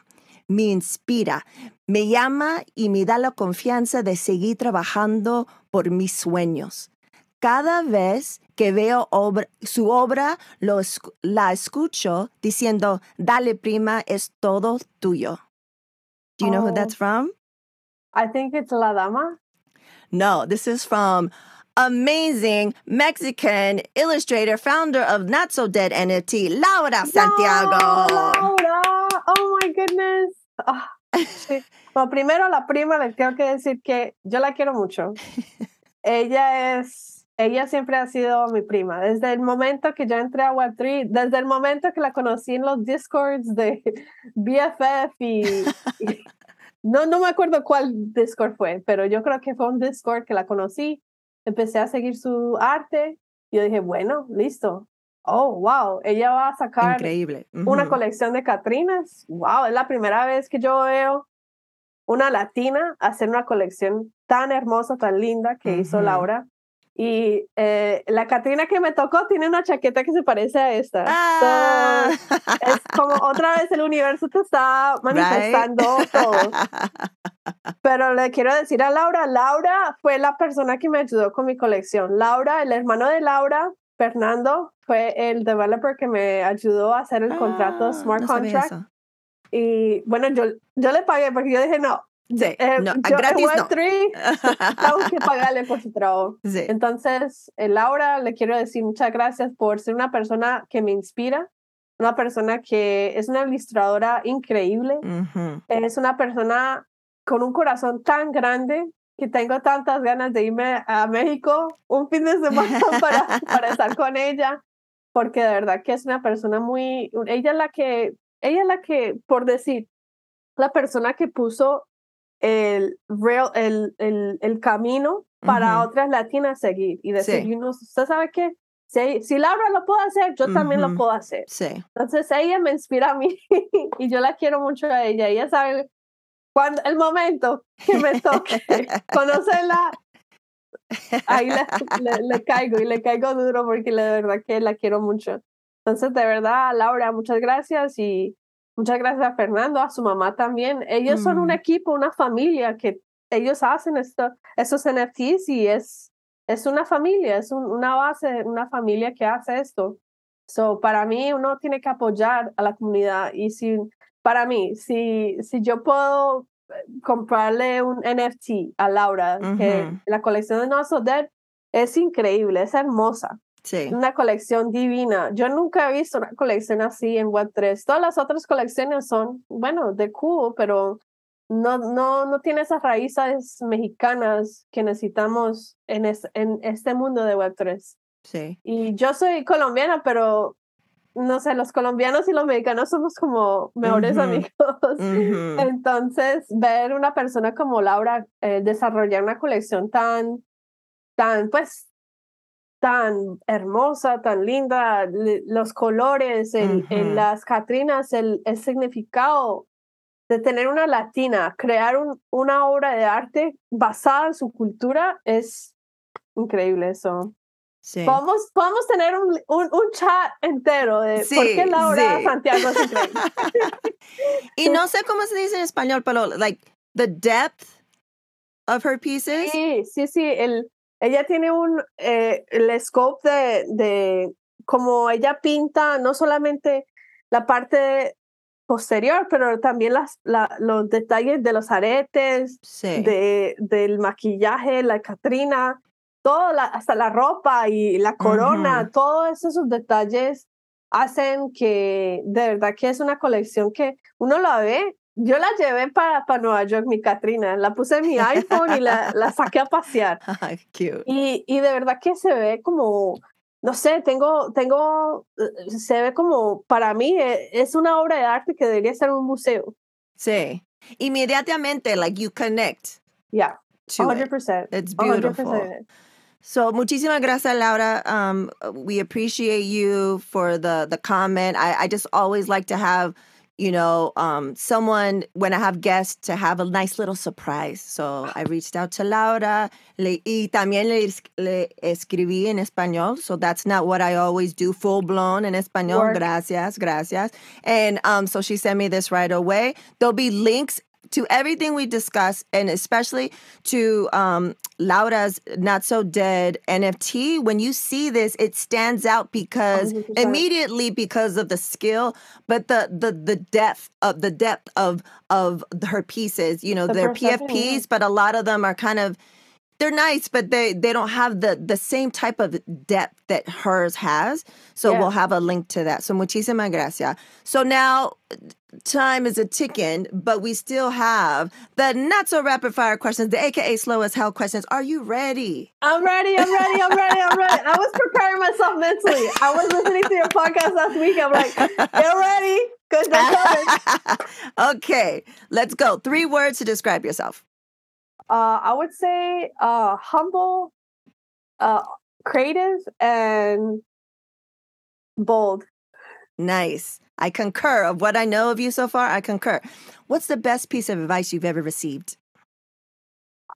Me inspira, me llama y me da la confianza de seguir trabajando por mis sueños. Cada vez que veo obra- su obra, lo la escucho diciendo, dale prima, es todo tuyo. Do you know who Oh. that's from? I think it's La Dama. No, this is from amazing Mexican illustrator, founder of Not So Dead NFT, Laura Santiago. No, Laura. Oh my goodness. Ah, sí. [LAUGHS] Bueno, primero la prima le tengo que decir que yo la quiero mucho. [LAUGHS] Ella es, ella siempre ha sido mi prima. Desde el momento que yo entré a Web3, desde el momento que la conocí en los Discords de [LAUGHS] BFF y, y- [LAUGHS] no, no me acuerdo cuál Discord fue, pero yo creo que fue un Discord que la conocí. Empecé a seguir su arte. Y yo dije, bueno, listo. Oh, wow, ella va a sacar Increíble. una colección de Catrinas. Wow, es la primera vez que yo veo una latina hacer una colección tan hermosa, tan linda que hizo Ujú. Laura. Y eh, la Catrina que me tocó tiene una chaqueta que se parece a esta. Ah. So, es como otra vez el universo te está manifestando todo. [LAUGHS] Pero le quiero decir a Laura, Laura fue la persona que me ayudó con mi colección. Laura, el hermano de Laura, Fernando, fue el developer que me ayudó a hacer el contrato Ah, Smart no Contract. Y bueno, yo, yo le pagué porque yo dije, no, Sí, eh, no, yo gratis en no. Web3 [LAUGHS] tengo que pagarle por su trabajo. Sí. Entonces, eh, Laura, le quiero decir muchas gracias por ser una persona que me inspira, una persona que es una ilustradora increíble, Ujú. es una persona con un corazón tan grande que tengo tantas ganas de irme a México un fin de semana [LAUGHS] para, para estar con ella, porque de verdad que es una persona muy, ella es la que, ella es la que, por decir, la persona que puso el, rail, el, el, el camino para Ujú. otras latinas seguir y decir, Sí. "You know, ¿usted sabe qué? Si, si Laura lo puede hacer, yo también lo Ujú. puedo hacer. Sí. Entonces ella me inspira a mí [LAUGHS] y yo la quiero mucho a ella. Ella sabe cuando el momento que me toque [LAUGHS] conocerla, ahí le caigo y le caigo duro porque la verdad que la quiero mucho. Entonces, de verdad, Laura, muchas gracias y muchas gracias a Fernando, a su mamá también. Ellos son un Mm. equipo, una familia que ellos hacen esto, esos NFTs y es, es una familia, es un- una base, una familia que hace esto. So, para mí, uno tiene que apoyar a la comunidad y si, para mí, si, si yo puedo comprarle un NFT a Laura, que la colección de No So Dead es increíble, es hermosa. Sí. Una colección divina. Yo nunca he visto una colección así en Web3. Todas las otras colecciones son, bueno, de cool, pero no, no, no tiene esas raíces mexicanas que necesitamos en, es- en este mundo de Web3. Sí. Y yo soy colombiana, pero no sé, los colombianos y los mexicanos somos como mejores amigos. Entonces, ver una persona como Laura eh, desarrollar una colección tan, tan, pues, tan hermosa, tan linda, le- los colores, el, el- Ujú. las Catrinas, el, el significado de tener una latina, crear un- una obra de arte basada en su cultura, es increíble eso. Sí. Podemos, podemos tener un, un, un chat entero de por Sí, qué Laura sí. Santiago es increíble. [LAUGHS] Y no sé cómo se dice en español, pero like the depth of her pieces. Sí, sí, sí. El, ella tiene un eh, el scope de, de como ella pinta, no solamente la parte posterior, pero también las, la- los detalles de los aretes, Sí. de, del maquillaje, la Catrina, todo la- hasta la ropa y la corona, Ujú. todos esos detalles hacen que de verdad que es una colección que uno la ve. Yo la llevé para, para Nueva York, mi Catrina, la puse en mi iPhone y la, la saqué a pasear. [LAUGHS] Ay, cute. Y, y de verdad que se ve como, no sé, tengo, tengo, eh, se ve como, para mí, eh, es una obra de arte que debería ser un museo. Sí. Inmediatamente, like you connect Yeah, to it. 100%. It's 100%. beautiful. So, muchísimas gracias, Laura. Um, we appreciate you for the the comment. I, I just always like to have, you know, um, someone when I have guests to have a nice little surprise. So I reached out to Laura, le, y también le, le escribí en español. So that's not what I always do, full blown in español. Work. Gracias, gracias. And um, so she sent me this right away. There'll be links to everything we discussed, and especially to um, Laura's Not So Dead NFT. When you see this, it stands out because 100%. immediately because of the skill, but the the the depth of the depth of of her pieces. You know, The they're perception, yeah. PFPs, but a lot of them are kind of they're nice, but they they don't have the the same type of depth that hers has. So Yeah. we'll have a link to that. So muchísimas gracias. So now time is a ticking, but we still have the not so rapid fire questions, the AKA slow as hell questions. Are you ready? I'm ready, I'm ready, I'm ready, I'm ready. I was preparing myself mentally. I was listening to your podcast last week. I'm like, get ready, coming. [LAUGHS] okay, let's go. Three words to describe yourself. Uh, I would say uh, humble, uh, creative, and bold. Nice. I concur. Of what I know of you so far, I concur. What's the best piece of advice you've ever received?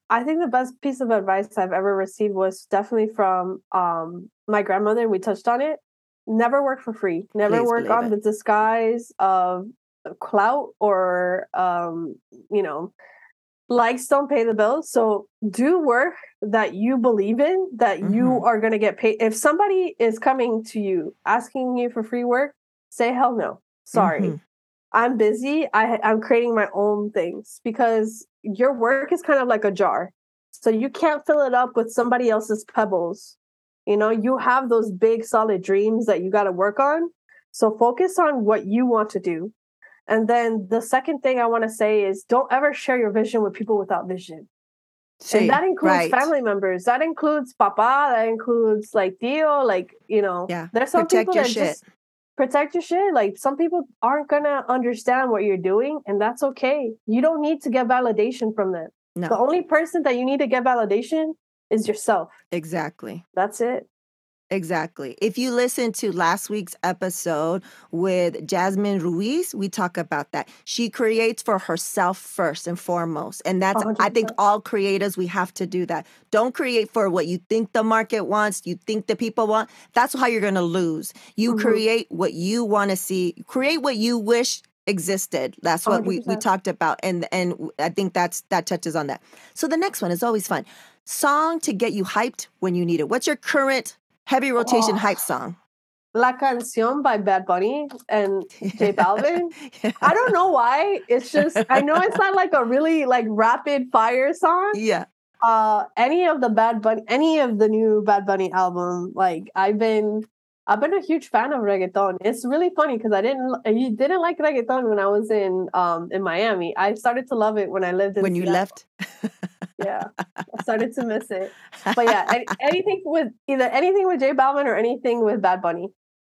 I think the best piece of advice I've ever received was definitely from um, my grandmother. We touched on it. Never work for free. Never Please work on it. the disguise of clout or um, you know, likes don't pay the bills. So do work that you believe in, that you Mhm. are going to get paid. If somebody is coming to you asking you for free work, say hell no. Sorry. Mhm. I'm busy. I I'm creating my own things because your work is kind of like a jar. So you can't fill it up with somebody else's pebbles. You know, you have those big solid dreams that you got to work on. So focus on what you want to do. And then the second thing I want to say is don't ever share your vision with people without vision. Sí, and that includes right. family members. That includes papa. That includes like Dio. Like, you know, Yeah, there's some protect people that shit. just protect your shit. Like some people aren't gonna understand what you're doing, and that's okay. You don't need to get validation from them. No. The only person that you need to get validation is yourself. Exactly. That's it. Exactly. If you listen to last week's episode with Jasmine Ruiz, we talk about that. She creates for herself first and foremost. And that's, I think, all creators, we have to do that. Don't create for what you think the market wants, you think the people want. That's how you're going to lose. You Mhm. create what you want to see, create what you wish existed. That's what we, we talked about. And, and I think that's, that touches on that. So the next one is always fun. Song to get you hyped when you need it. What's your current heavy rotation Oh. hype song? La Canción by Bad Bunny and J [LAUGHS] Balvin. yeah. I don't know why. It's just I know it's not like a really like rapid fire song. yeah. Uh any of the Bad Bunny any of the new Bad Bunny album, like I've been I've been a huge fan of reggaeton. It's really funny because I didn't you didn't like reggaeton when I was in um in Miami. I started to love it when I lived in When you left. [LAUGHS] Yeah. I started to miss it. But yeah, any, [LAUGHS] anything with either anything with J Balvin or anything with Bad Bunny.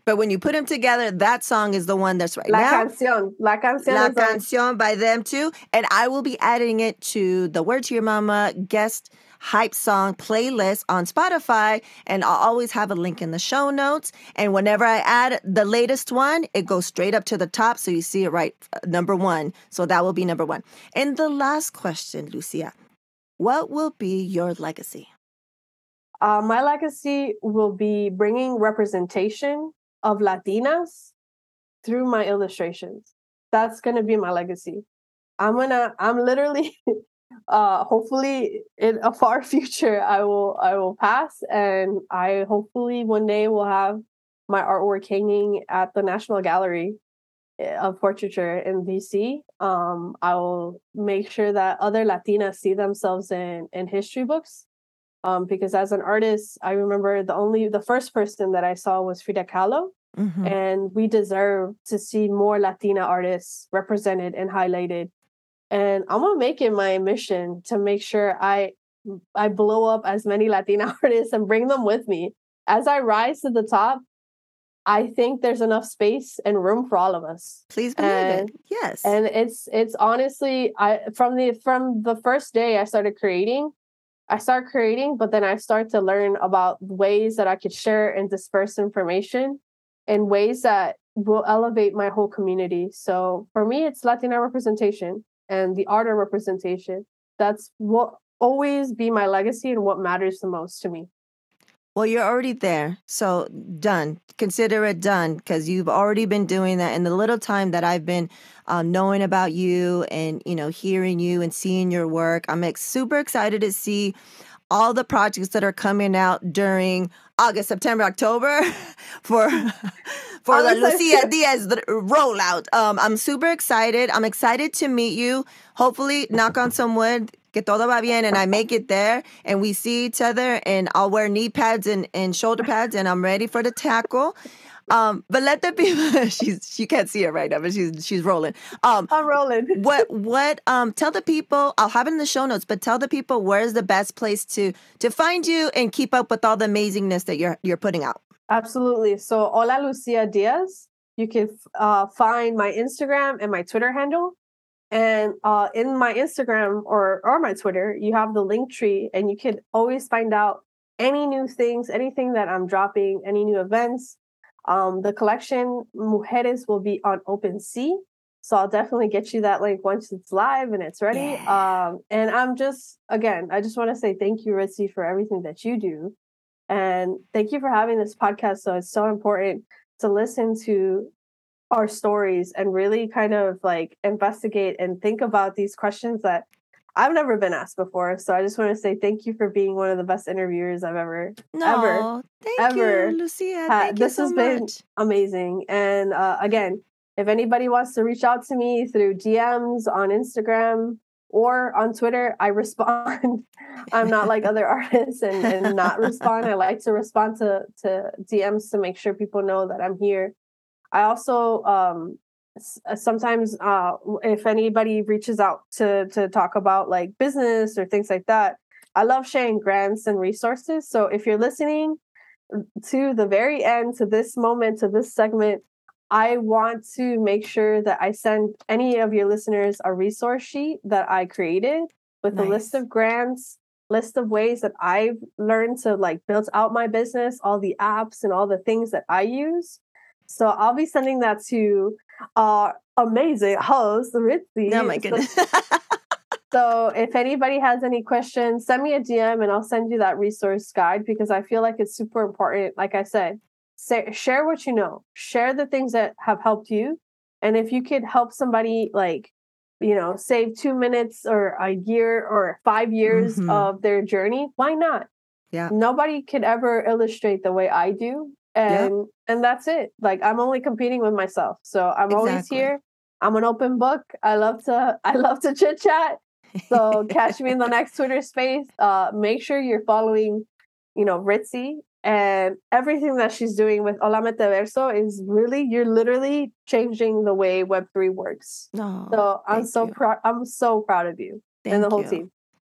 But when you put them together, that song is the one that's right La now. Canción. La Canción La Canción by them too. And I will be adding it to the Word to Your Mama guest hype song playlist on Spotify. And I'll always have a link in the show notes. And whenever I add the latest one, it goes straight up to the top. So you see it right, uh, number one. So that will be number one. And the last question, Lucia what will be your legacy? Uh, my legacy will be bringing representation of Latinas through my illustrations. That's going to be my legacy. I'm to, I'm literally, [LAUGHS] uh, hopefully in a far [LAUGHS] future, I will, I will pass and I hopefully one day will have my artwork hanging at the National Gallery of Portraiture in DC. Um, I will make sure that other Latinas see themselves in, in history books um, because as an artist, I remember the only the first person that I saw was Frida Kahlo, Mhm. and we deserve to see more Latina artists represented and highlighted. And I'm gonna make it my mission to make sure I I blow up as many Latina [LAUGHS] artists and bring them with me as I rise to the top. I think there's enough space and room for all of us Please believe and- it. Yes. and it's it's honestly i from the from the first day i started creating i start creating but then i start to learn about ways that i could share and disperse information in ways that will elevate my whole community so for me it's latina representation and the art of representation that's what always be my legacy and what matters the most to me Well, you're already there. So done. Consider it done because you've already been doing that. In the little time that I've been um, knowing about you and, you know, hearing you and seeing your work, I'm ex- super excited to see all the projects that are coming out during August, September, October [LAUGHS] for [LAUGHS] for the Lucia Diaz rollout. Um, I'm super excited. I'm excited to meet you. Hopefully, knock on some wood, que todo va bien, and I make it there, and we see each other, and I'll wear knee pads and, and shoulder pads, and I'm ready for the tackle. Um, but let the people [LAUGHS] she's she can't see it right now, but she's she's rolling. Um, i'm rolling [LAUGHS] what what um tell the people I'll have it in the show notes, but tell the people where's the best place to to find you and keep up with all the amazingness that you're you're putting out. Absolutely. So, Hola Lucia Diaz. You can uh, find my Instagram and my Twitter handle. And uh, in my Instagram or or my Twitter, you have the Linktree, and you can always find out any new things, anything that I'm dropping, any new events. Um, the collection Mujeres will be on OpenSea, so I'll definitely get you that link once it's live and it's ready. Um, and I'm just again, I just want to say thank you, Ritzy, for everything that you do. And thank you for having this podcast. So it's so important to listen to our stories and really kind of like investigate and think about these questions that I've never been asked before. So I just want to say thank you for being one of the best interviewers I've ever ever thank ever you, Lucia. Thank you This so has been amazing. And uh, again, if anybody wants to reach out to me through DMs on Instagram or on Twitter, I respond. [LAUGHS] I'm not like other artists and, and not respond. I like to respond to, to DMs to make sure people know that I'm here. I also um, sometimes uh, if anybody reaches out to to talk about like business or things like that, I love sharing grants and resources. So if you're listening to the very end, to this moment, to this segment, I want to make sure that I send any of your listeners a resource sheet that I created with a list of grants, list of ways that I've learned to like build out my business, all the apps and all the things that I use. So I'll be sending that to our amazing host, Ritzy. Oh my So- goodness. so if anybody has any questions, send me a DM and I'll send you that resource guide because I feel like it's super important. Like I said, say, share what you know, share the things that have helped you. And if you could help somebody like, you know, save two minutes or a year or five years Mhm. of their journey, why not? Yeah. Nobody could ever illustrate the way I do. And and that's it. Like I'm only competing with myself. So I'm always here. I'm an open book. I love to [LAUGHS] I love to chit chat. So catch me in the next Twitter space. Uh, make sure you're following, you know, Ritzy and everything that she's doing with Hola Metaverso is really you're literally changing the way Web three works. No. So I'm so proud. I'm so proud of you and the whole you. team.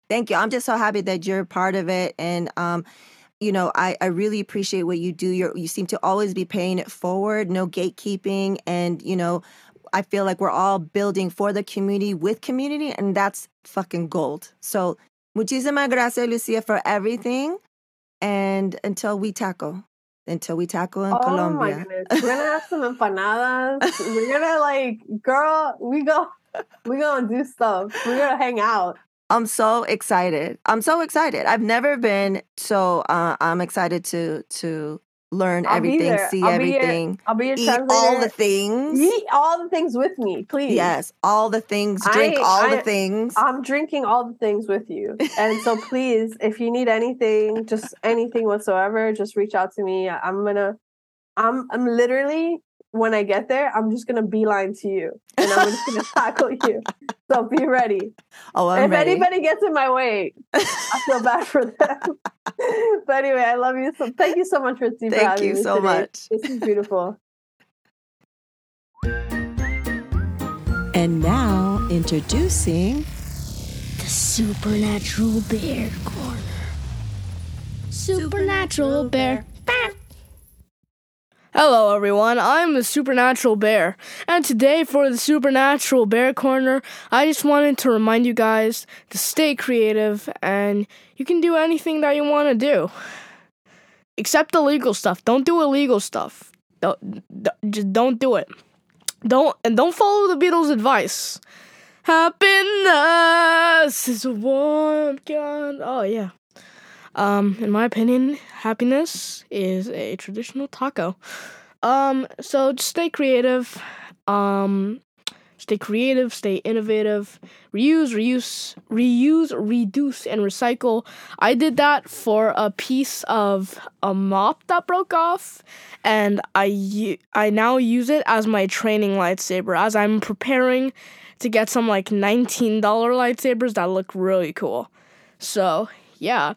Thank you. I'm just so happy that you're part of it. And um, you know, I, I really appreciate what you do. You're you seem to always be paying it forward, no gatekeeping. And, you know, I feel like we're all building for the community with community, and that's fucking gold. So muchísimas gracias, Lucia, for everything. And until we tackle. Until we tackle in oh my Colombia. goodness. We're gonna have some empanadas. We're gonna like, girl, we go we gonna do stuff. We're gonna hang out. I'm so excited. I'm so excited. I've never been so uh, I'm excited to to learn I'll everything, see I'll be your- everything, I'll be your eat translator. all the things. Eat all the things with me, please. Yes, all the things, drink I- all the things. I'm drinking all the things with you. And so [LAUGHS] please, if you need anything, just anything whatsoever, just reach out to me. I'm gonna I'm I'm literally when I get there, I'm just gonna beeline to you. And I'm just gonna [LAUGHS] tackle you. So be ready. oh, I'm if ready. anybody gets in my way, I feel bad for [LAUGHS] them. [LAUGHS] but anyway, I love you. So thank you so much for, for Thank having you me so today. much. This is beautiful. and now introducing The Supernatural Bear Corner. Supernatural Bear. Hello, everyone. I'm the Supernatural Bear, and today for the Supernatural Bear Corner, I just wanted to remind you guys to stay creative and you can do anything that you want to do. Except the illegal stuff. Don't do illegal stuff. Don't, just don't do it. Don't and don't follow the Beatles' advice. Happiness is a warm gun. Oh yeah. Um, in my opinion, happiness is a traditional taco. Um, so just stay creative. Um, stay creative, stay innovative. Reuse, reuse, reuse, reduce, and recycle. I did that for a piece of a mop that broke off, and I I now use it as my training lightsaber as I'm preparing to get some like $19 lightsabers that look really cool. So, yeah,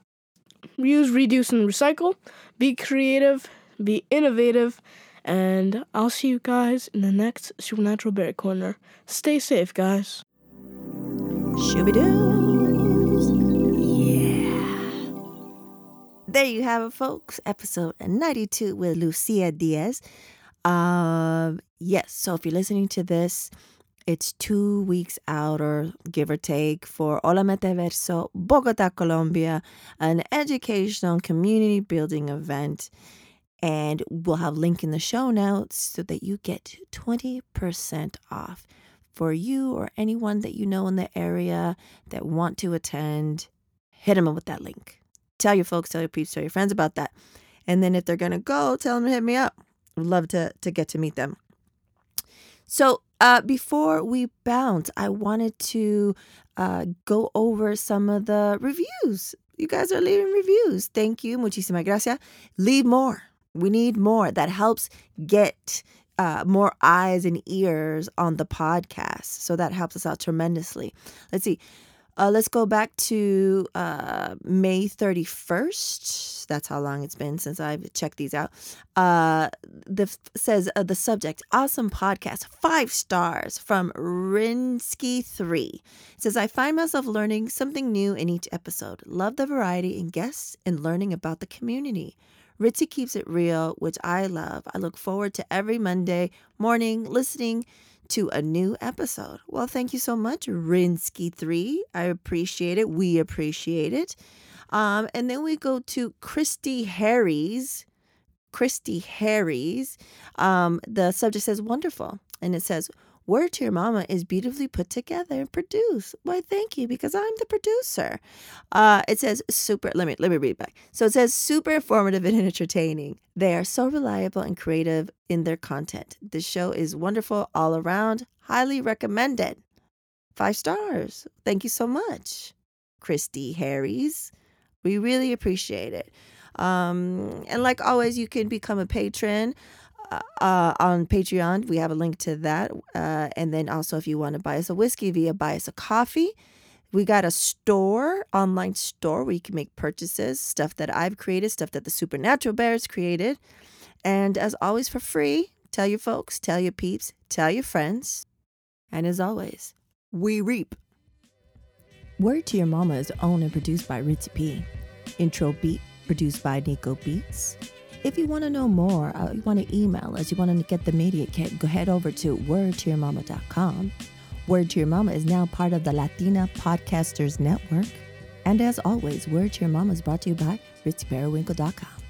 reuse, reduce, and recycle. Be creative, be innovative, and I'll see you guys in the next Supernatural Bear Corner. Stay safe, guys. Shooby-doos. Yeah. There you have it, folks. Episode 92 with Lucia Diaz. Um, yes, so if you're listening to this, it's two weeks out or give or take for Hola Metaverso, Bogota, Colombia, an educational community building event. And we'll have link in the show notes so that you get 20% off for you or anyone that you know in the area that want to attend. Hit them up with that link. Tell your folks, tell your peeps, tell your friends about that. And then if they're gonna go, tell them to hit me up. Love to to get to meet them. So uh, before we bounce, I wanted to uh, go over some of the reviews. You guys are leaving reviews. Thank you. Muchísimas gracias. Leave more. We need more. That helps get uh, more eyes and ears on the podcast. So that helps us out tremendously. Let's see. Uh, let's go back to uh, May 31st. That's how long it's been since I've checked these out. Uh, the says uh, the subject awesome podcast five stars from Rinsky3 it says I find myself learning something new in each episode love the variety in guests and learning about the community Ritzy keeps it real which I love I look forward to every Monday morning listening to a new episode. Well thank you so much Rinsky3 I appreciate it. We appreciate it. Um, and then we go to Christy Harry's Christy Harry's. Um, the subject says wonderful, and it says Word to Your Mama is beautifully put together and produced. Why, thank you, because I'm the producer. Uh, it says super. Let me let me read back. So it says super informative and [LAUGHS] entertaining. They are so reliable and creative in their content. The show is wonderful all around. Highly recommended. Five stars. Thank you so much, Christy Harry's. We really appreciate it. Um, and like always, you can become a patron uh, on Patreon. We have a link to that. Uh, and then also, if you want to buy us a whiskey via buy us a coffee, we got a store, online store where you can make purchases, stuff that I've created, stuff that the Supernatural Bears created. And as always, for free, tell your folks, tell your peeps, tell your friends. And as always, we reap. Word to Your Mama is owned and produced by Ritzy P. Intro beat produced by Nico Beats. If you want to know more, uh, you want to email us, you want to get the media kit, go head over to wordtoyourmama.com. Word to Your Mama is now part of the Latina Podcasters Network. And as always, Word to Your Mama is brought to you by RitzyPeriwinkle.com.